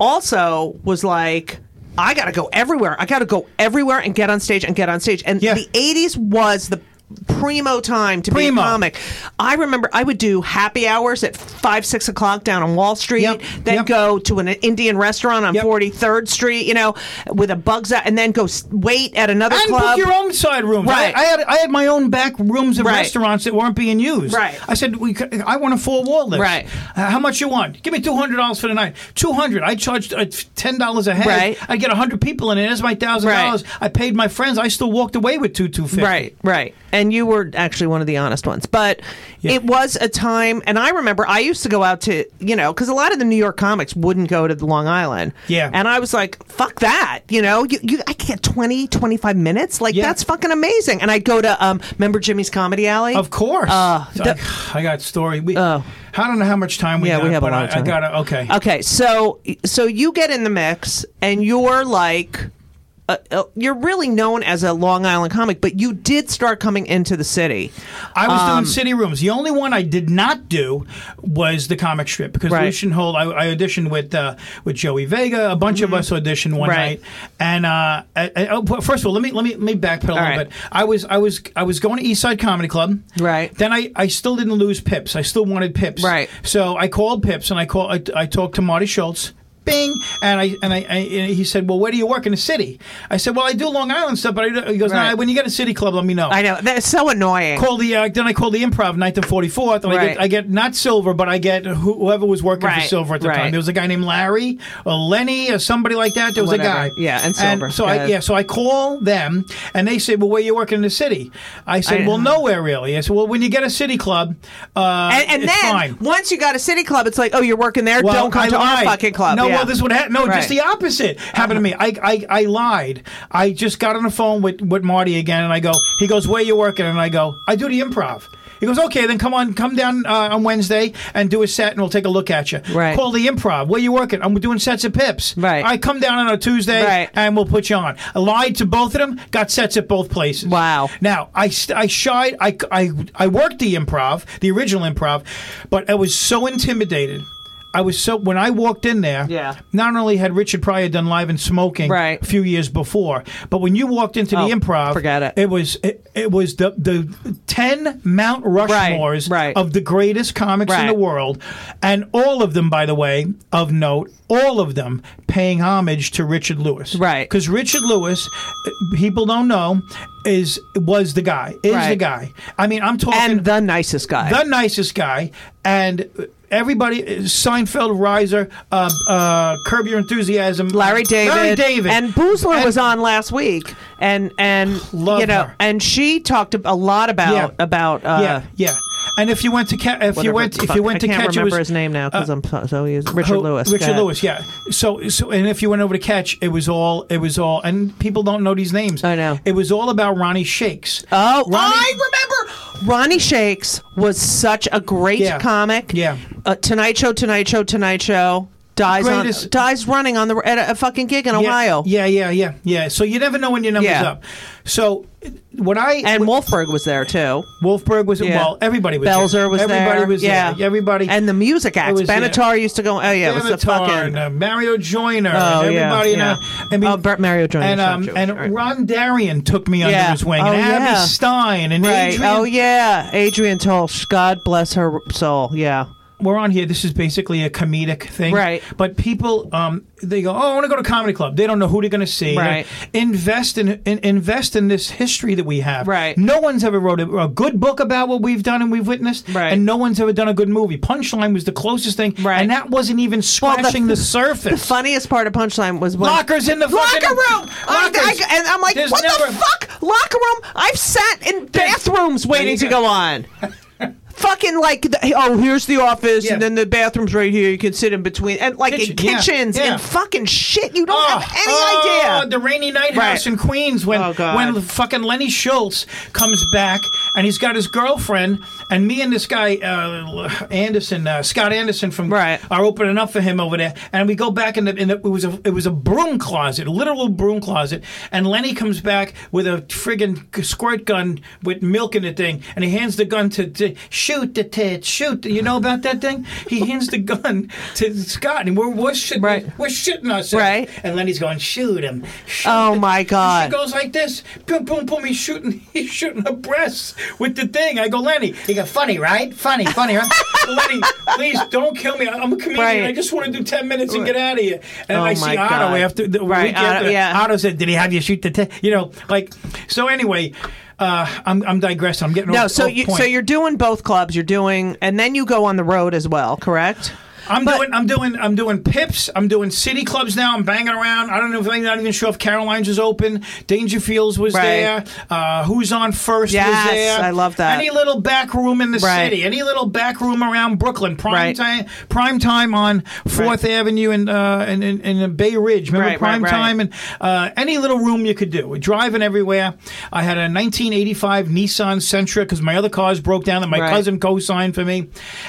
also was like I got to go everywhere. I got to go everywhere and get on stage and get on stage. And Yeah. the 80s was the primo time to Primo. be a comic. I remember I would do happy hours at five, six o'clock down on Wall Street. Yep, Then yep. go to an Indian restaurant on Yep. Forty Third Street. You know, with a bugs out, and then go wait at another and club. book your own side rooms. Right. I, I had I had my own back rooms of Right. restaurants that weren't being used. Right. I said we. I want a four wall list. Right. Uh, how much you want? Give me two hundred dollars for the night. Two hundred. I charged uh, ten dollars a head. Right. I get hundred people in it. That's my thousand dollars. Right. I paid my friends. I still walked away with two two fifty. Right, right. And you were actually one of the honest ones. But it was a time, and I remember I used to go out to, you know, because a lot of the New York comics wouldn't go to the Long Island. Yeah. And I was like, fuck that. You know, you, you I get 20, 25 minutes. Like, Yeah. that's fucking amazing. And I'd go to, um, remember Jimmy's Comedy Alley? Of course. Uh, the- I, I got story. We, Oh. I don't know how much time we Yeah, have. we have a lot I, of time. I gotta. Okay. Okay, so so you get in the mix, and you're like, uh, uh, you're really known as a Long Island comic, but you did start coming into the city. I was Um, doing city rooms. The only one I did not do was the comic strip because Right. Lucien Hold. I, I auditioned with uh, with Joey Vega. A bunch of us auditioned one Mm-hmm. Right. night. And uh, I, I- oh, first of all, let me let me let me backpedal a little right. bit. I was I was I was going to East Side Comedy Club. Right. Then I, I still didn't lose Pips. I still wanted Pips. Right. So I called Pips and I call I, I talked to Marty Schultz. Bing, and I and I, I and he said, "Well, where do you work in the city?" I said, "Well, I do Long Island stuff, but I, do-" he goes, Right. "No, when you get a city club, let me know." I know that's so annoying. call the uh, then I call the improv ninth and forty fourth, I Right. get I get not silver, but I get who, whoever was working for Right, silver at the right. time. There was a guy named Larry or Lenny or somebody like that. There was Whatever. a guy, Yeah, and silver. so I yeah, so I call them, and they say, "Well, where you working in the city?" I said, I- "Well, nowhere really." I said, "Well, when you get a city club, uh, and, and it's then fine." once you got a city club, it's like, oh, you're working there. Well, Don't come I to our lied. fucking club. No, yeah. Well, this would happen. No, Right. just the opposite happened to me. I, I, I, lied. I just got on the phone with, with Marty again, and I go, he goes, where you working? And I go, I do the improv. He goes, okay, then come on, come down uh, on Wednesday and do a set, and we'll take a look at you. Right. Call the improv. Where you working? I'm doing sets of Pips. Right. I come down on a Tuesday, Right. and we'll put you on. I lied to both of them. Got sets at both places. Wow. Now I, I shied. I, I, I worked the improv, the original improv, but I was so intimidated. I was so when I walked in there. Yeah. Not only had Richard Pryor done live and smoking Right. a few years before, but when you walked into Oh, the improv, forget it. It was it, it was the the ten Mount Rushmores right. of the greatest comics in the world, and all of them, by the way, of note, all of them paying homage to Richard Lewis. Right. Because Richard Lewis, people don't know, is was the guy. Is the guy. I mean, I'm talking and the nicest guy. the nicest guy, and everybody, Seinfeld, Reiser, uh, uh, Curb Your Enthusiasm, Larry David, Larry David, and Boosler And- was on last week, and and Love you know, her. and she talked a lot about Yeah. about uh, yeah, yeah. And if you went to ca- if you went if you went to I can't catch, it remember was his name now because I'm so, so he is Richard who- Lewis. Richard. Lewis, yeah. So, so, and if you went over to catch, it was all, it was all, and people don't know these names. I know. It was all about Ronnie Shakes. Oh, Ronnie- I remember. Ronnie Shakes was such a great Yeah. comic. Yeah. Uh, Tonight Show, Tonight Show, Tonight Show. Dies Greatest- on dies running on the at a, a fucking gig in Yeah, Ohio. Yeah, yeah, yeah, yeah. So you never know when your number's Yeah. up. So when I And Wolfberg was there too. Wolfberg was Yeah. well, everybody was there. Belzer there. was everybody there. was yeah. there. Everybody And the music acts. was, yeah. Benatar used to go. Oh yeah, it was the fucking. and, uh, Mario Joyner Oh, and yeah, everybody. yeah. And, uh, I mean, Oh, Bert Mario Joyner's and um, and right. Ron Darian took me under Yeah. his wing, Oh, and Abby yeah. Stein and Right. Adrianne. Oh yeah, Adrianne Tolsch. God bless her soul. Yeah. We're on here. This is basically a comedic thing, Right. But people, um, they go, "Oh, I want to go to comedy club." They don't know who they're going to see. Right. Invest in, in invest in this history that we have. Right. No one's ever wrote a, a good book about what we've done and we've witnessed. Right. And no one's ever done a good movie. Punchline was the closest thing. Right. And that wasn't even Well, the- scratching the, surface. The funniest part of Punchline was when Lockers in the locker fucking- room. I- Lockers. I- and I'm like, There's what never- the fuck? Locker room? I've sat in bathrooms waiting to go on. Fucking like, the, oh, here's the office, Yeah. and then the bathroom's right here. You can sit in between, and like in Kitchen, yeah, kitchens yeah. and fucking shit. You don't Oh, have any oh, idea. The rainy night Right. house in Queens when Oh, when fucking Lenny Schultz comes back and he's got his girlfriend, and me and this guy uh, Anderson, uh, Scott Anderson from Right. are opening up for him over there, and we go back in the, in the it was a it was a broom closet, a literal broom closet, and Lenny comes back with a friggin' squirt gun with milk in the thing, and he hands the gun to, to shoot the tits, shoot. The, you know about that thing? He hands the gun to Scott, and we're we're shitting, Right. we're shitting ourselves, Right. And Lenny's going, shoot him. shoot Oh, him." my And God. She goes like this, boom, boom, boom. He's shooting, he's shooting her breasts with the thing. I go, Lenny. He go, funny, right? Funny, funny, right? Lenny, please don't kill me. I'm a comedian. Right. I just want to do ten minutes and get out of here. And Oh, I my see Otto God. after the Right, week Otto, uh, after. yeah. Otto said, "Did he have you shoot the?" T-? You know, like so. Anyway, uh, I'm I'm digressing. I'm getting No, so you so you're doing both clubs. You're doing, and then you go on the road as well, correct? I'm But- doing, I'm doing, I'm doing pips. I'm doing city clubs now. I'm banging around. I don't know if I'm not even sure if Caroline's is open. Dangerfields was Right. there. Uh, Who's on first Yes, was there. I love that. Any little back room in the Right. city. Any little back room around Brooklyn. Prime Right. time. Prime time on Fourth Avenue and uh, and in, in Bay Ridge. Remember prime time and uh, any little room you could do. Driving everywhere. I had a 1985 Nissan Sentra because my other cars broke down that my cousin co-signed for me,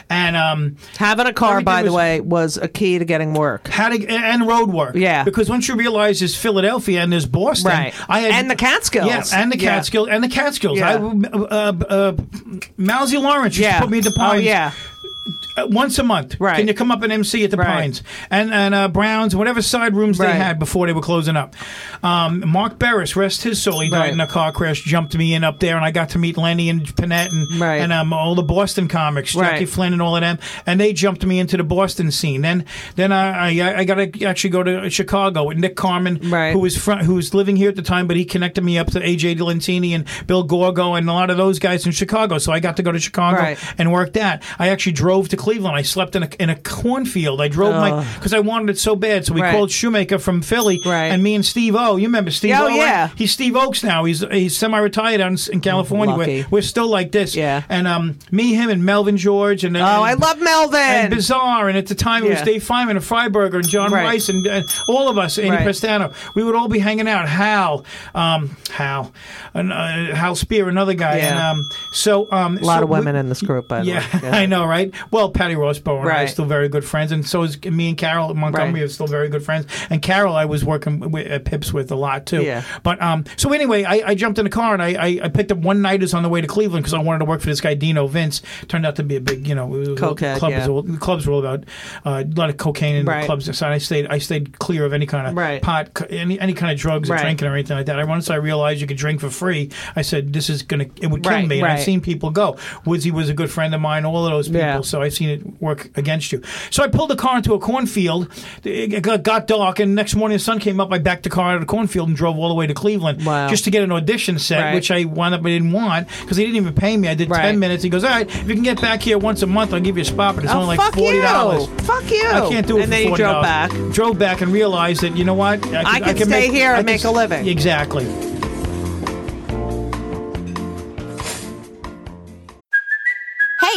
and um. Having a car, by the was- way, was a key to getting work. How to and road work. Yeah. Because once you realize there's Philadelphia and there's Boston, Right. I had, And the Catskills. Yeah, and the Yeah. Catskills and the Catskills. Yeah. I, uh, uh, Mousy Lawrence used Yeah. to put me at the Oh yeah. Uh, once a month. Right. Can you come up and MC at the Right. Pines and and uh, Browns, whatever side rooms they had before they were closing up. Um, Mark Barris, rest his soul, he died Right. in a car crash. Jumped me in up there, and I got to meet Lenny and Panette and Right. and um, all the Boston comics, Jackie Right. Flynn and all of them, and they jumped me into the Boston scene. Then then I I, I got to actually go to Chicago with Nick Carmen, Right. who was front, who was living here at the time, but he connected me up to AJ Delantini and Bill Gorgo and a lot of those guys in Chicago. So I got to go to Chicago Right. and work that. I actually drove to Cleveland. I slept in a in a cornfield. I drove my because I wanted it so bad. So we Right. called Shoemaker from Philly, Right. and me and Steve O. You remember Steve Oh, O? right? yeah. He's Steve Oaks now. He's he's semi-retired in, in California. Lucky. We're, we're still like this. Yeah. And um, me, him, and Melvin George, and Oh, I love Melvin. and Bizarre, and at the time it was Dave Feynman and Freiberger and John Right. Rice and, and all of us, Andy Right. Pestano. We would all be hanging out. Hal, um, Hal, and, uh, Hal Spear, another guy. Yeah. And um, so um, a lot so of women we- in this group, by the yeah. I know, right? Well, Patty Rossborough and I are Right. still very good friends, and so is me and Carol Montgomery Right. are still very good friends. And Carol, I was working with, at Pips with a lot too. Yeah. But um, so anyway, I, I jumped in the car and I, I, I picked up one nighters on the way to Cleveland because I wanted to work for this guy Dino Vince. Turned out to be a big, you know, it was Cokehead, club yeah. was all, the clubs were all about uh, a lot of cocaine in Right. the clubs. So I stayed I stayed clear of any kind of Right. pot, any any kind of drugs or Right. drinking or anything like that. I once I realized you could drink for free, I said this is gonna it would kill Right, me. And I've right. seen people go. Woodsy was a good friend of mine. All of those people. Yeah. So I've seen it work against you. So I pulled the car into a cornfield. It got, dark, and next morning the sun came up. I backed the car out of the cornfield and drove all the way to Cleveland Wow. just to get an audition set, Right. which I wound up I didn't want because he didn't even pay me. I did Right. ten minutes. He goes, "All right, if you can get back here once a month, I'll give you a spot, but it's Oh, only like forty dollars." Fuck you. I can't do it And for then you $40. drove back. Drove back and realized that you know what? I can stay here and I can make a living. Exactly.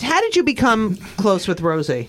How did you become close with Rosie?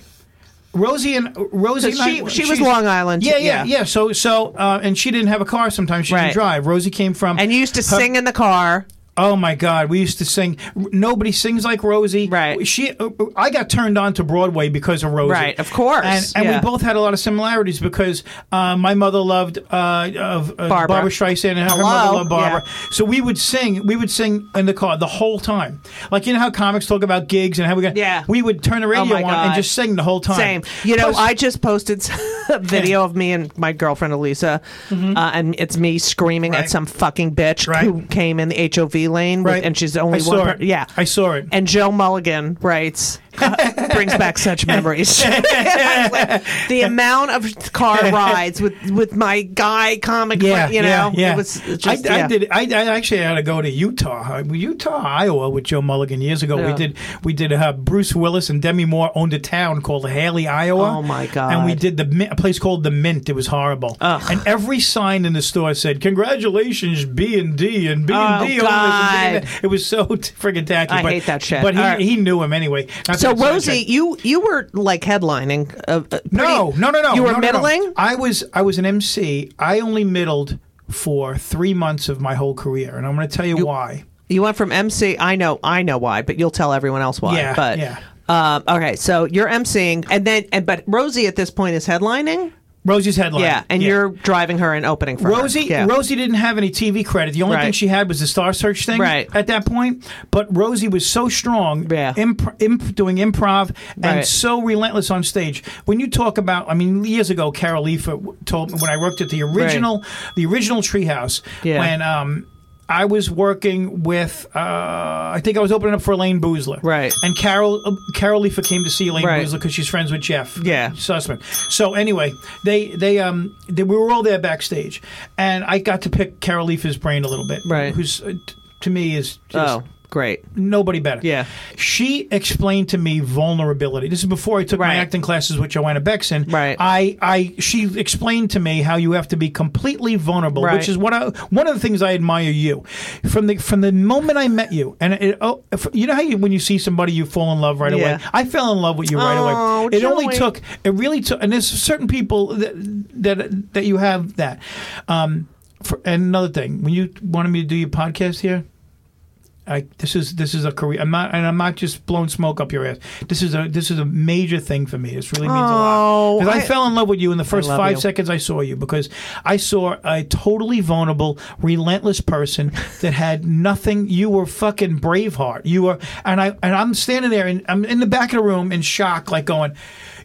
Rosie and Rosie, and she- I- she was Long Island, Yeah, yeah. yeah, yeah. So, so, uh, and she didn't have a car. Sometimes she Right. didn't drive. Rosie came from, And you used to her- sing in the car. Oh my God, we used to sing. Nobody sings like Rosie. Right. She, uh, I got turned on to Broadway because of Rosie. Right, of course, And, and yeah. we both had a lot of similarities because uh, my mother loved uh, of uh, Barbara. Barbra Streisand and her Hello, mother loved Barbara. yeah. So we would sing. We would sing in the car the whole time. Like you know how comics talk about gigs and how we got. Yeah. We would turn the radio my on God. and just sing the whole time. Same. You know, Plus- I just posted a video of me and my girlfriend Elysa, uh, and it's me screaming Mm-hmm. Right. at some fucking bitch Right. who came in the HOV lane, with- Right. and she's the only I one. saw per- it. yeah, I saw it. And Joe Mulligan writes, brings back such memories. the amount of car rides with with my guy comic, Yeah, you know, yeah, yeah. it was just, I, I did. I, I actually had to go to Utah, Utah, Iowa, with Joe Mulligan years ago. We did. We did. Uh, Bruce Willis and Demi Moore owned a town called Hailey, Iowa. Oh, my God. And we did the a place called the Mint. It was horrible. Ugh. And every sign in the store said, "Congratulations, B and D and B and D." Oh, God. It was so friggin' tacky. I but, hate that shit. But he, right. he knew him anyway. So Rosie, you you were like headlining. Uh, uh, pretty- No, no, no, no. You were no, no, no. middling. I was I was an MC. I only middled for three months of my whole career, and I'm going to tell you, why. You went from MC. I know, I know why, but you'll tell everyone else why. Yeah, but yeah. Um, okay, so you're MCing, and then and but Rosie at this point is headlining. Rosie's headline. Yeah, and you're driving her and opening for her. Rosie. Yeah. Rosie didn't have any TV credit. The only thing she had was the Star Search thing Right. at that point. But Rosie was so strong, Yeah. imp- imp- doing improv and Right. so relentless on stage. When you talk about, I mean, years ago, Carol Leifer told me when I worked at the original, the original Treehouse, Yeah. when um, I was working with, uh, I think I was opening up for Elayne Boosler, Right. And Carol uh, Carol Leifer came to see Elayne Right. Boosler because she's friends with Jeff, Yeah. Sussman. So anyway, they they um they, we were all there backstage, and I got to pick Carol Leifer's brain a little bit, Right. Who's uh, t- to me is just Oh, great. nobody better. Yeah. She explained to me vulnerability. This is before I took my acting classes with Joanna Bexon. Right. I, I she explained to me how you have to be completely vulnerable, Right. which is what I one of the things I admire you from the from the moment I met you. And it, oh, you know how you when you see somebody you fall in love right Yeah. away. I fell in love with you right Oh, away. It only took it really took and there's certain people that that that you have that. Um for, and another thing, when you wanted me to do your podcast here, I, this is this is a career. I'm not, and I'm not just blowing smoke up your ass. This is a this is a major thing for me. This really means a lot. Oh, Because I, I- fell in love with you in the first five you. seconds I saw you. Because I saw a totally vulnerable, relentless person that had nothing. You were fucking Braveheart. You were, and I and I'm standing there and I'm in the back of the room in shock, like going.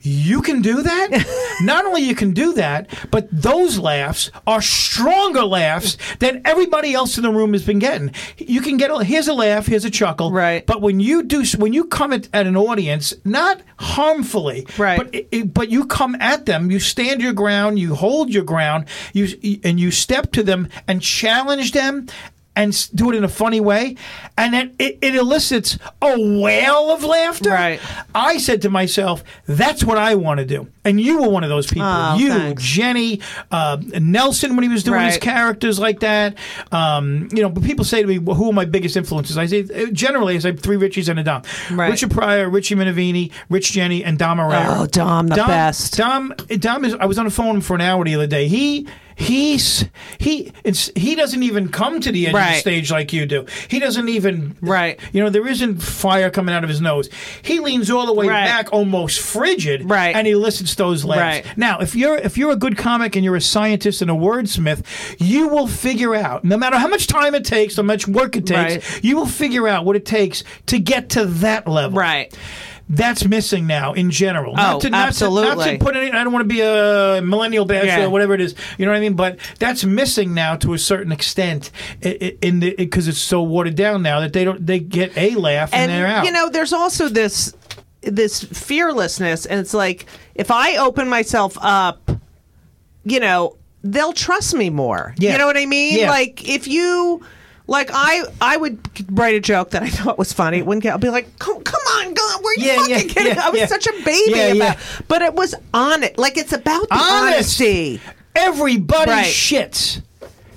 You can do that? Not only you can do that, but those laughs are stronger laughs than everybody else in the room has been getting. You can get a, here's a laugh, here's a chuckle, Right. But when you do, when you come at, at an audience, not harmfully, Right. But it, it- but you come at them, you stand your ground, you hold your ground, you and you step to them and challenge them. And do it in a funny way, and then it, it elicits a wail of laughter. Right. I said to myself, "That's what I want to do." And you were one of those people. Oh, you, thanks. Jeni, uh, Nelson, when he was doing his characters like that. Um, you know, but people say to me, well, "Who are my biggest influences?" I say uh, generally, I say three Richies and a Dom. Right. Richard Pryor, Richie Minervini, Rich Jeni, and Dom Irrera. Oh, Dom, the best. Dom, Dom is. I was on the phone for an hour the other day. He. He's he it's he doesn't even come to the edge of the stage like you do. He doesn't even Right. You know there isn't fire coming out of his nose. He leans all the way Right. back, almost frigid, Right. and he listens to those laughs. Right. Now, if you're if you're a good comic and you're a scientist and a wordsmith, you will figure out, no matter how much time it takes, how much work it takes, Right. you will figure out what it takes to get to that level. Right. That's missing now in general. Oh, to, not To, not to put it. I don't want to be a millennial bachelor Yeah. or whatever it is. You know what I mean? But that's missing now to a certain extent, in the because it's so watered down now that they don't they get a laugh and, and they're out. you know there's also this this fearlessness and it's like if i open myself up you know they'll trust me more Yeah. you know what i mean Yeah. like if you like I, I would write a joke that I thought was funny. It wouldn't get. I'd be like, "Come, come on, God, were you Yeah, fucking yeah, kidding?" yeah, I was such a baby about. But it was on it. Like it's about the Honest. honesty Everybody Right. shits.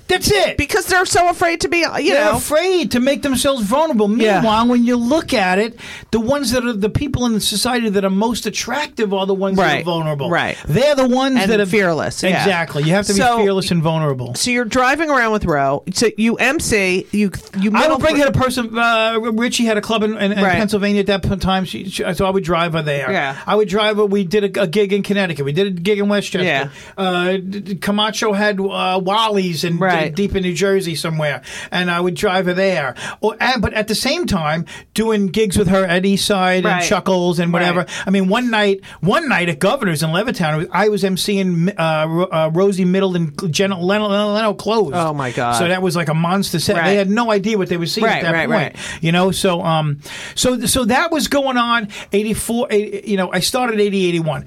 That's it. because they're so afraid to be. You They're know, afraid to make themselves vulnerable. Yeah. Meanwhile, when you look at it, the ones that are the people in the society that are most attractive are the ones that are vulnerable. Right. They're the ones And that are fearless, yeah. Exactly. You have to be So- fearless and vulnerable. so you're driving around with Ro. So you MC. You you. I would bring her a person. Uh, Richie had a club in, in, in Right. Pennsylvania at that time. She, she, so I would drive her there. Yeah. I would drive her. We did a, a gig in Connecticut. We did a gig in Westchester. Yeah. Uh, Camacho had uh, Wally's and Right. Right. deep in New Jersey somewhere, and I would drive her there. Or, and, but at the same time, doing gigs with her at Eastside Right. and Chuckles and whatever. Right. I mean, one night, one night at Governor's in Levittown, I was emceeing uh, uh, Rosie Middleton, Jenna Leno, Leno closed. Oh, my God. So that was like a monster set. Right. They had no idea what they were seeing Right, at that right, point. right. You know, so um, so so that was going on. Eighty four. You know, I started eighty eighty one.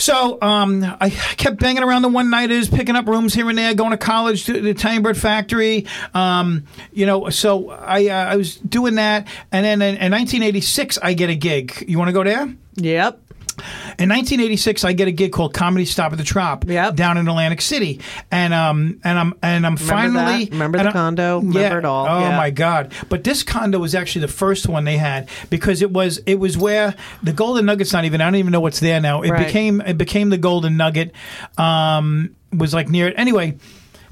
So um, I kept banging around the one nighters, picking up rooms here and there, going to college to the Italian Bird Factory. Um, you know, so I uh, I was doing that, and then in, in 1986 I get a gig. You want to go there? Yep. In 1986, I get a gig called Comedy Stop at the Trop Yep. down in Atlantic City, and um and I'm and I'm finally that? Remember the I- condo? Remember yeah. it all? Oh Yeah. my god! But this condo was actually the first one they had because it was it was where the Golden Nugget's not even. I don't even know what's there now. It Right. became it became the Golden Nugget. Um, was like near it anyway.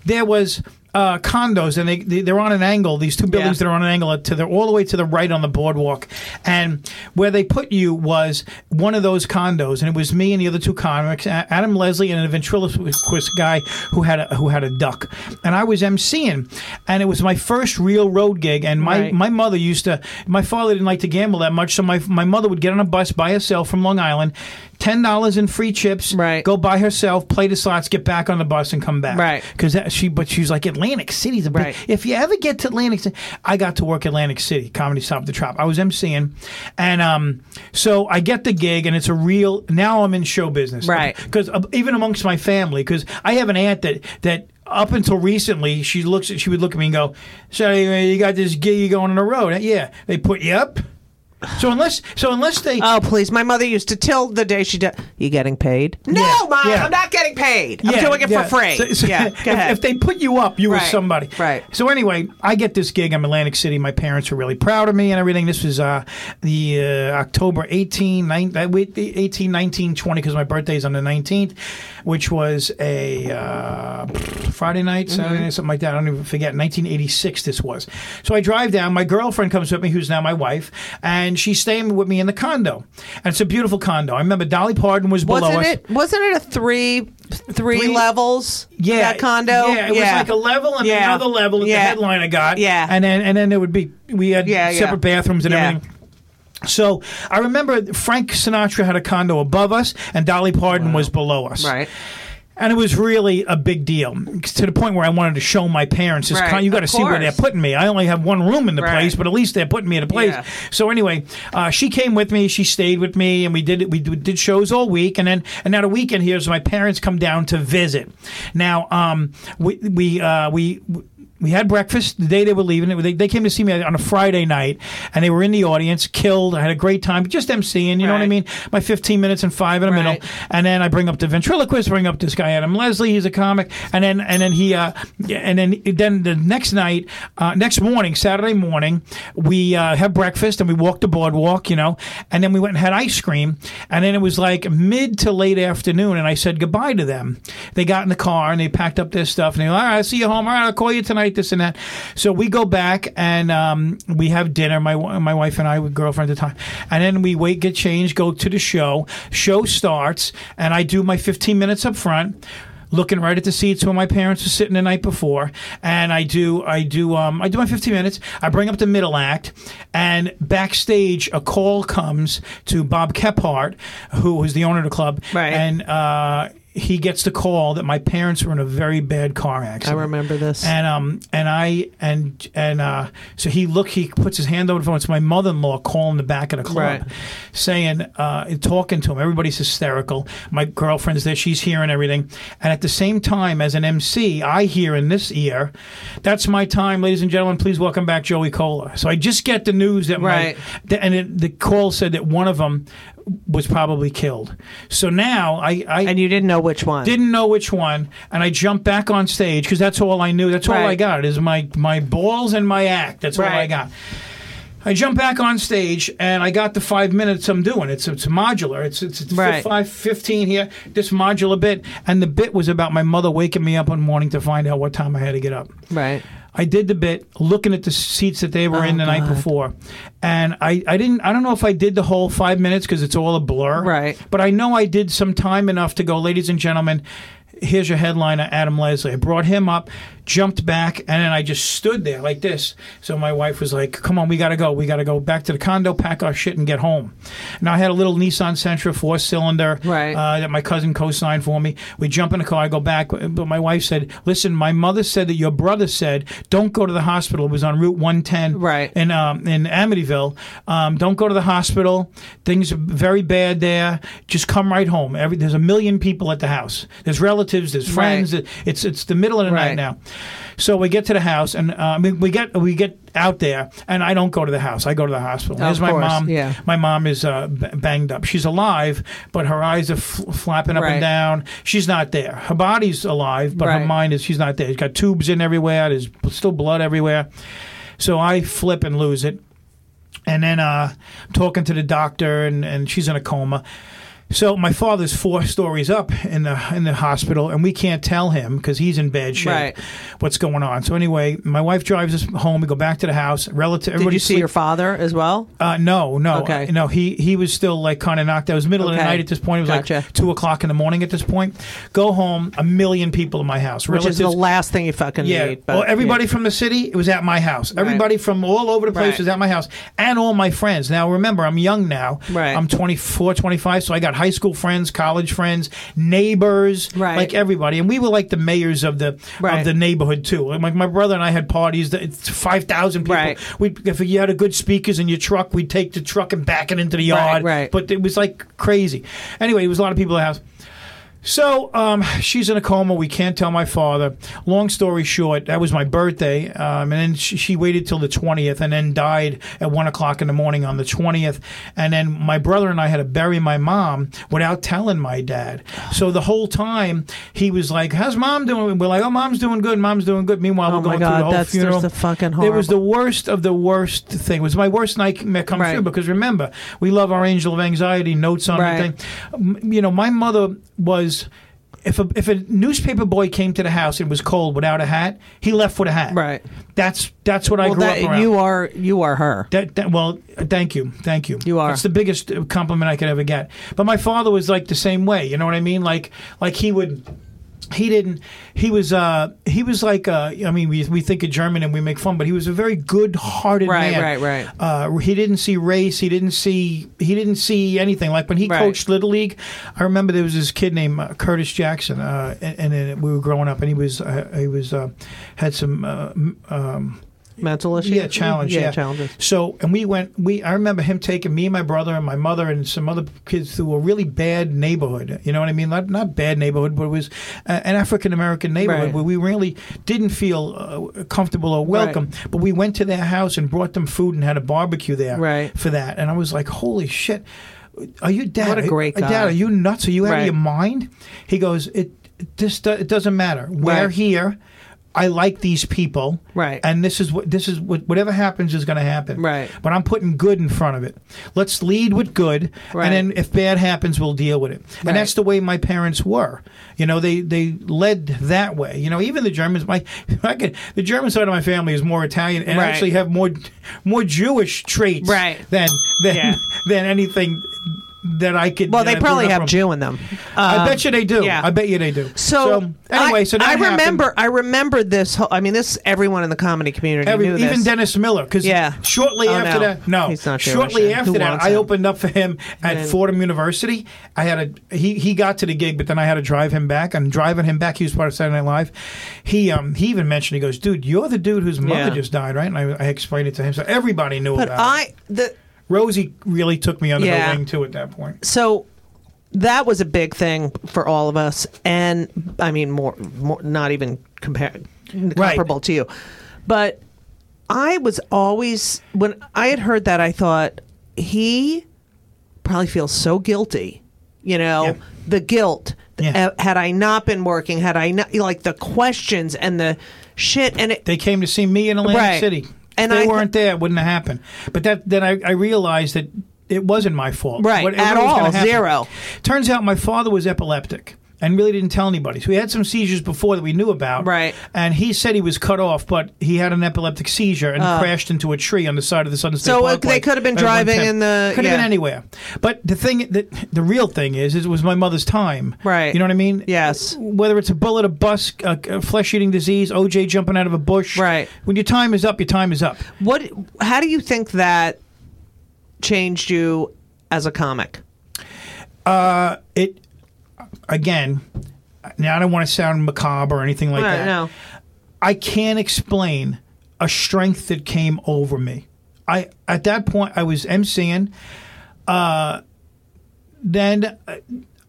There was. Uh, condos and they, they they're on an angle. These two buildings Yeah. that are on an angle to the all the way to the right on the boardwalk, and where they put you was one of those condos, and it was me and the other two comics, Adam Leslie and a ventriloquist guy who had a who had a duck, and I was emceeing, and it was my first real road gig, and my Right. my mother used to. My father didn't like to gamble that much, so my my mother would get on a bus by herself from Long Island. Ten dollars in free chips. Right. Go by herself, play the slots, get back on the bus, and come back. Right. Because she, but she's like Atlantic City's a big. Right. If you ever get to Atlantic City, I got to work Atlantic City, Comedy Stop the Trop. I was emceeing, and um, so I get the gig, and it's a real. Now I'm in show business, Right. Because even amongst my family, because I have an aunt that that. Up until recently, she looks. At, she would look at me and go, "So you you got this gig you going on the road? Yeah, they put you up. So unless, so unless they, Oh please! My mother used to till the day she died. You getting paid? No, Yeah, mom. yeah. I'm not getting paid. I'm Yeah, doing it yeah. for free. So- so yeah, if, go ahead. if they put you up, you were Right, somebody. right. So anyway, I get this gig. I'm Atlantic City. My parents were really proud of me and everything. This was uh, the uh, October 18, 9, uh, 18, 19, 20, because my birthday's on the 19th, which was a uh, Friday night, Mm-hmm. Saturday night, something like that. I don't even forget. 1986 this was. So I drive down. My girlfriend comes with me, who's now my wife, and she's staying with me in the condo. And it's a beautiful condo. I remember Dolly Parton was below wasn't us. it? Wasn't it a three, three, Three- levels? Yeah, that condo. Yeah, it was like a level and Yeah. another level Yeah. the I got. Yeah. and then and then there would be we had Yeah, yeah. separate bathrooms and Yeah. everything. So I remember Frank Sinatra had a condo above us, and Dolly Parton was below us. Right. And it was really a big deal to the point where I wanted to show my parents this. Right, con- you got to see where they're putting me. I only have one room in the Right. place, but at least they're putting me in a place. Yeah. So anyway, uh, she came with me. She stayed with me, and we did we did shows all week. And then and now the weekend here is my parents come down to visit. Now um, we we uh, we. We had breakfast the day they were leaving. They, they came to see me on a Friday night, and they were in the audience, killed. I had a great time, just emceeing. You know what I mean? My 15 minutes and five in the Right. middle, and then I bring up the ventriloquist, bring up this guy Adam Leslie, he's a comic, and then and then he uh, and then then the next night, uh, next morning, Saturday morning, we uh, had breakfast and we walked the boardwalk, you know, and then we went and had ice cream, and then it was like mid to late afternoon, and I said goodbye to them. They got in the car and they packed up their stuff, and they all right, I'll see you home. All right, I'll call you tonight. This and that. So we go back and um, we have dinner. My my wife and I, with girlfriend at the time, and then we wait, get changed, go to the show. Show starts, and I do my 15 minutes up front. Looking right at the seats where my parents were sitting the night before, and I do, I do, um, I do my 15 minutes. I bring up the middle act, and backstage a call comes to Bob Kephart, who was the owner of the club, Right. and uh, he gets the call that my parents were in a very bad car accident. I remember this. And um and I and and uh so he look he puts his hand over the phone. It's my mother in law calling the back of the club, Right. saying uh talking to him. Everybody's hysterical. My girlfriend's there. She's hearing everything. And at the same time, as an MC, I hear in this ear, "That's my time, ladies and gentlemen. Please welcome back Joey Kola." So I just get the news that Right. my and it, the call said that one of them was probably killed. So now I I and you didn't know which one. didn't know which one, and I jumped back on stage because that's all I knew. That's all I got is my my balls and my act. That's all I got. I jumped back on stage and I got the five minutes I'm doing. It's it's modular. It's it's, it's Right. five fifteen here. This modular bit, and the bit was about my mother waking me up one morning to find out what time I had to get up. Right. I did the bit looking at the seats that they were in oh, the night Oh, before, and I, I didn't I don't know if I did the whole five minutes because it's all a blur. Right. But I know I did some time enough to go, ladies and gentlemen. here's your headliner, Adam Leslie. I brought him up, jumped back, and then I just stood there like this. So my wife was like, "Come on, we got to go. We got to go back to the condo, pack our shit, and get home." Now I had a little Nissan Sentra four cylinder Right. uh, that my cousin co-signed for me. We jump in the car, I go back, but my wife said, "Listen, my mother said that your brother said don't go to the hospital. It was on Route 110 Right. in um, in Amityville. Um, don't go to the hospital. Things are very bad there. Just come right home. Every, there's a million people at the house. There's relatives. There's friends. Right. It's it's the middle of the Right. night now. So we get to the house, and uh, mean, we get we get out there, and I don't go to the house. I go to the hospital. There's my course, mom. yeah. My mom is uh, b- banged up. She's alive, but her eyes are f- flapping up Right. and down. She's not there. Her body's alive, but her mind is. She's not there. She's got tubes in everywhere. There's still blood everywhere. So I flip and lose it. And then uh, I'm talking to the doctor, and, and she's in a coma. So my father's four stories up in the in the hospital, and we can't tell him because he's in bad shape. Right. What's going on? So anyway, my wife drives us home. We go back to the house. Relative. Did everybody you see sleep- your father as well? uh, no, no, Okay. uh, no. He he was still like kind of knocked out. It was middle of the night at this point. It was Gotcha. like two o'clock in the morning at this point. Go home. A million people in my house. Which is the last thing you fucking yeah. need. But, well, everybody from the city it was at my house. Everybody from all over the place Right. was at my house, and all my friends. Now remember, I'm young now. Right. I'm 24, 25, so I got high school friends, college friends, neighbors, Right. like everybody, and we were like the mayors of the Right. of the neighborhood too. Like my brother and I had parties. that five thousand people. Right. We if you had a good speakers in your truck, we'd take the truck and back it into the Right, yard. right. But it was like crazy. Anyway, it was a lot of people at the house. So um, she's in a coma. We can't tell my father. Long story short, that was my birthday, um, and then she, she waited till the twentieth, and then died at one o'clock in the morning on the twentieth. And then my brother and I had to bury my mom without telling my dad. So the whole time he was like, "How's mom doing?" We're like, "Oh, mom's doing good. Mom's doing good." Meanwhile, Oh we're going God, through the whole that's just funeral. the fucking It was the worst of the worst thing. It was my worst nightmare come Right. true because remember, we love our angel of anxiety notes on Right. everything. You know, my mother was. If a, if a newspaper boy came to the house and was cold without a hat, he left with a hat. Right. That's that's what I well, grew that, up around. you are you are her. That, that, well, thank you, thank you. You are. It's the biggest compliment I could ever get. But my father was like the same way. You know what I mean? Like like he would. He didn't. He was. Uh. He was like. Uh. I mean, we we think of German and we make fun, but he was a very good-hearted Right, man. right, right. Uh. He didn't see race. He didn't see. He didn't see anything. Like when he Right. coached little league, I remember there was this kid named uh, Curtis Jackson. Uh. And, and then we were growing up, and he was. Uh, he was. Uh. Had some. Uh, um. Mental issues. Yeah, challenge. Yeah, challenges. So, and we went. We I remember him taking me, and my brother, and my mother, and some other kids through a really bad neighborhood. You know what I mean? Not not bad neighborhood, but it was uh, an African American neighborhood Right. where we really didn't feel uh, comfortable or welcome. But we went to their house and brought them food and had a barbecue there Right. for that. And I was like, holy shit. Are you dad? What a great uh, guy. Dad, are you nuts? Are you out Right. of your mind? He goes, it. This do- it doesn't matter. We're Right. here. I like these people. Right. And this is what this is what whatever happens is going to happen. Right. But I'm putting good in front of it. Let's lead with good, Right. and then if bad happens, we'll deal with it. Right. And that's the way my parents were. You know, they they led that way. You know, even the Germans. My I could, the German side of my family is more Italian and Right. actually have more more Jewish traits Right. than than Yeah. than anything that I could. Well, they I probably have from. Jew in them. I Um, bet you they do. yeah. I bet you they do. So, anyway, I, so I happened. remember. I remember this. Whole, I mean, this everyone in the comedy community Every, knew this. even Dennis Miller, because Yeah. shortly Oh, after no. that, no, He's not shortly after Who that, I him? opened up for him at And- Fordham University. I had a he he got to the gig, but then I had to drive him back. And driving him back, he was part of Saturday Night Live. He um he even mentioned he goes, dude, you're the dude whose mother Yeah. just died, right? And I, I explained it to him, so everybody knew but about it. I the Rosie really took me under Yeah. her wing too at that point. so that was a big thing for all of us, and I mean, more, more not even compar- comparable to you, but I was always when I had heard that, I thought he probably feels so guilty, you know, Yeah. the guilt. Yeah. Had I not been working, had I not like the questions and the shit, and it They came to see me in Atlantic Right. City. And if they I- weren't there, it wouldn't have happened. But that then I, I realized that it wasn't my fault. Right, Whatever at all, zero. Turns out my father was epileptic. And really didn't tell anybody. So he had some seizures before that we knew about. Right. And he said he was cut off, but he had an epileptic seizure and crashed into a tree on the side of the Southern State Uh. So, uh, Parkway they could have been driving in the- Could have yeah. been anywhere. But the thing, the, the real thing is, is it was my mother's time. Right. You know what I mean? Yes. Whether it's a bullet, a bus, a, a flesh-eating disease, OJ jumping out of a bush. Right. When your time is up, your time is up. What? How do you think that changed you as a comic? Uh, it again. Now I don't want to sound macabre or anything like Right, that. no. I can't explain a strength that came over me. I at that point I was emceeing. Uh, then uh,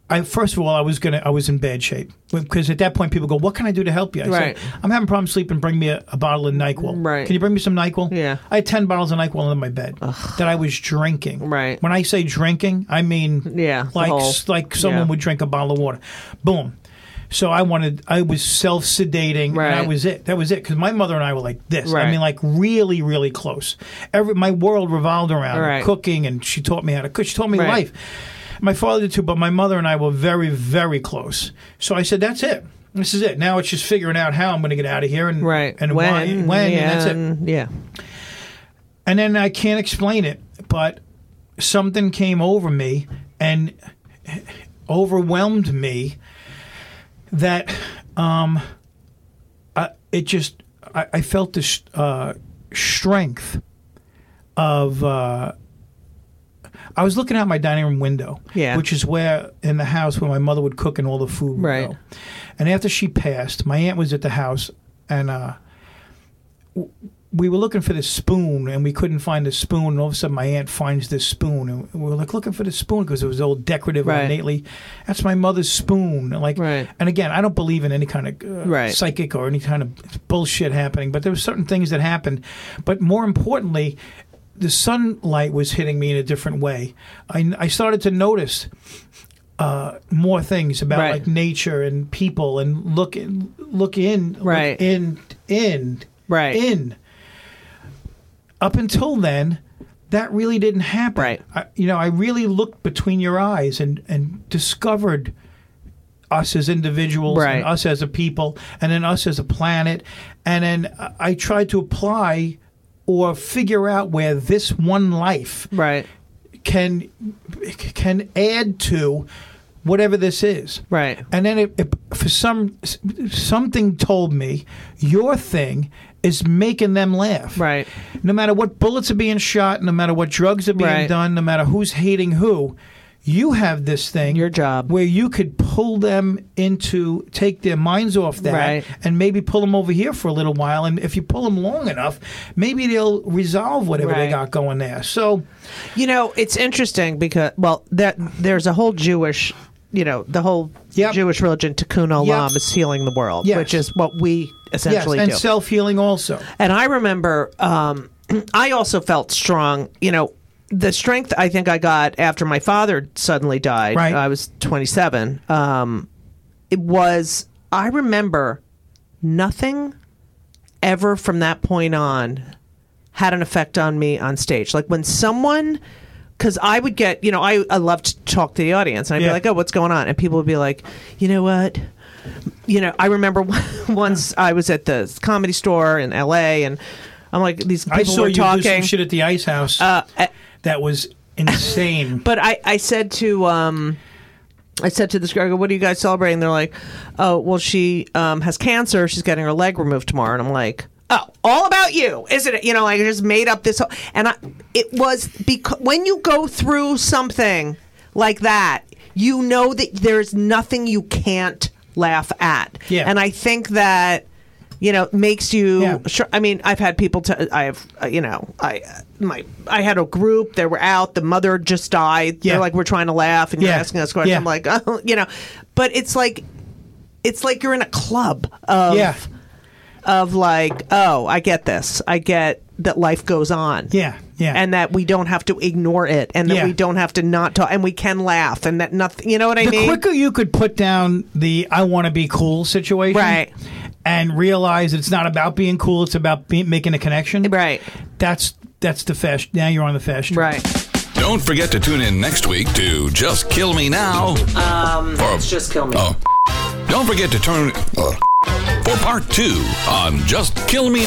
I first of all I was gonna I was in bad shape because at that point people go, "What can I do to help you?" I Right. said, "I'm having problems sleeping. Bring me a, a bottle of Nyquil. Right. Can you bring me some Nyquil?" Yeah. I had ten bottles of Nyquil in my bed that I was drinking. Right. When I say drinking, I mean Yeah, like whole- like someone yeah. would drink a bottle of water. Boom. So I wanted, I was self sedating, and Right. that was it. That was it. Because my mother and I were like this. Right. I mean, like really, really close. Every my world revolved around Right. cooking, and she taught me how to cook. She taught me life. My father did too, but my mother and I were very, very close. So I said, "That's it. This is it. Now it's just figuring out how I'm going to get out of here and Right. and why, when, yeah, and that's it." Yeah. And then I can't explain it, but something came over me and overwhelmed me that um, I, it just I, I felt this uh, strength of. Uh, I was looking out my dining room window, Yeah. which is where in the house where my mother would cook and all the food would Right. go. And after she passed, my aunt was at the house, and uh, we were looking for this spoon and we couldn't find the spoon and all of a sudden my aunt finds this spoon and we are like looking for the spoon because it was all decorative Right. ornately that's my mother's spoon like Right. and again i don't believe in any kind of uh, Right. psychic or any kind of bullshit happening but there were certain things that happened but more importantly the sunlight was hitting me in a different way i, I started to notice uh, more things about Right. like nature and people and look in, look in look Right. in in Right. in up until then, that really didn't happen. Right. I, you know, I really looked between your eyes and and discovered us as individuals Right. and us as a people and then us as a planet and then I tried to apply or figure out where this one life Right. can can add to whatever this is. Right. And then it, it, for some something told me your thing is making them laugh. Right. No matter what bullets are being shot, no matter what drugs are being Right. done, no matter who's hating who, you have this thing Your job. where you could pull them into take their minds off that Right. and maybe pull them over here for a little while and if you pull them long enough maybe they'll resolve whatever they got going there so You know, it's interesting because well, that there's a whole Jewish, you know, the whole Yep. Jewish religion Tikkun Olam Yep. is healing the world, Yes. which is what we yes essentially and do. And self-healing also And I remember, um, I also felt strong. You know, the strength I think I got after my father suddenly died. Right. I was 27. Um, it was. I remember nothing ever from that point on had an effect on me on stage. Like when someone. Because I would get, you know, I, I love to talk to the audience, and I'd be like, "Oh, what's going on?" And people would be like, "You know what? you know, I remember once I was at the comedy store in L.A. and I'm like, these people I saw were talking. some shit at the Ice House uh, that was insane. but I, I said to um, I said to this girl, I go, "What are you guys celebrating?" They're like, "Oh, well, she um, has cancer. She's getting her leg removed tomorrow." And I'm like, "Oh, all about you, isn't it?" You know, like I just made up this, whole, and I, it was because when you go through something like that, you know that there's nothing you can't laugh at. Yeah. and I think that. You know, makes you. Yeah. Sure, I mean, I've had people. T- I have, uh, you know, I my I had a group. They were out. The mother just died. Yeah. They're like, we're trying to laugh, and you're Yeah. asking us questions. Yeah. I'm like, oh, you know, but it's like, it's like you're in a club of yeah, of like, oh, I get this. I get that life goes on. yeah, yeah. And that we don't have to ignore it, and that Yeah. we don't have to not talk, and we can laugh, and that nothing. You know what I the mean? The quicker you could put down the "I want to be cool" situation, Right. and realize it's not about being cool; it's about be- making a connection. right, That's that's the fast. Now you're on the fast. right. Don't forget to tune in next week to Just Kill Me Now. Um, or, Just kill me. oh, Don't forget to turn uh, for part two on Just Kill Me.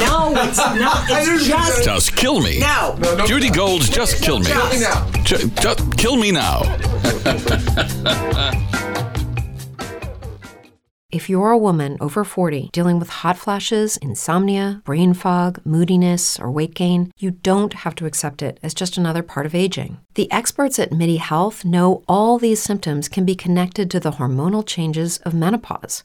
No, it's not. It's just. Just Kill Me. No. Judy Gold's Just Kill Me. Kill me now. Ju- just Kill Me Now. If you're a woman over 40 dealing with hot flashes, insomnia, brain fog, moodiness, or weight gain, you don't have to accept it as just another part of aging. The experts at MIDI Health know all these symptoms can be connected to the hormonal changes of menopause.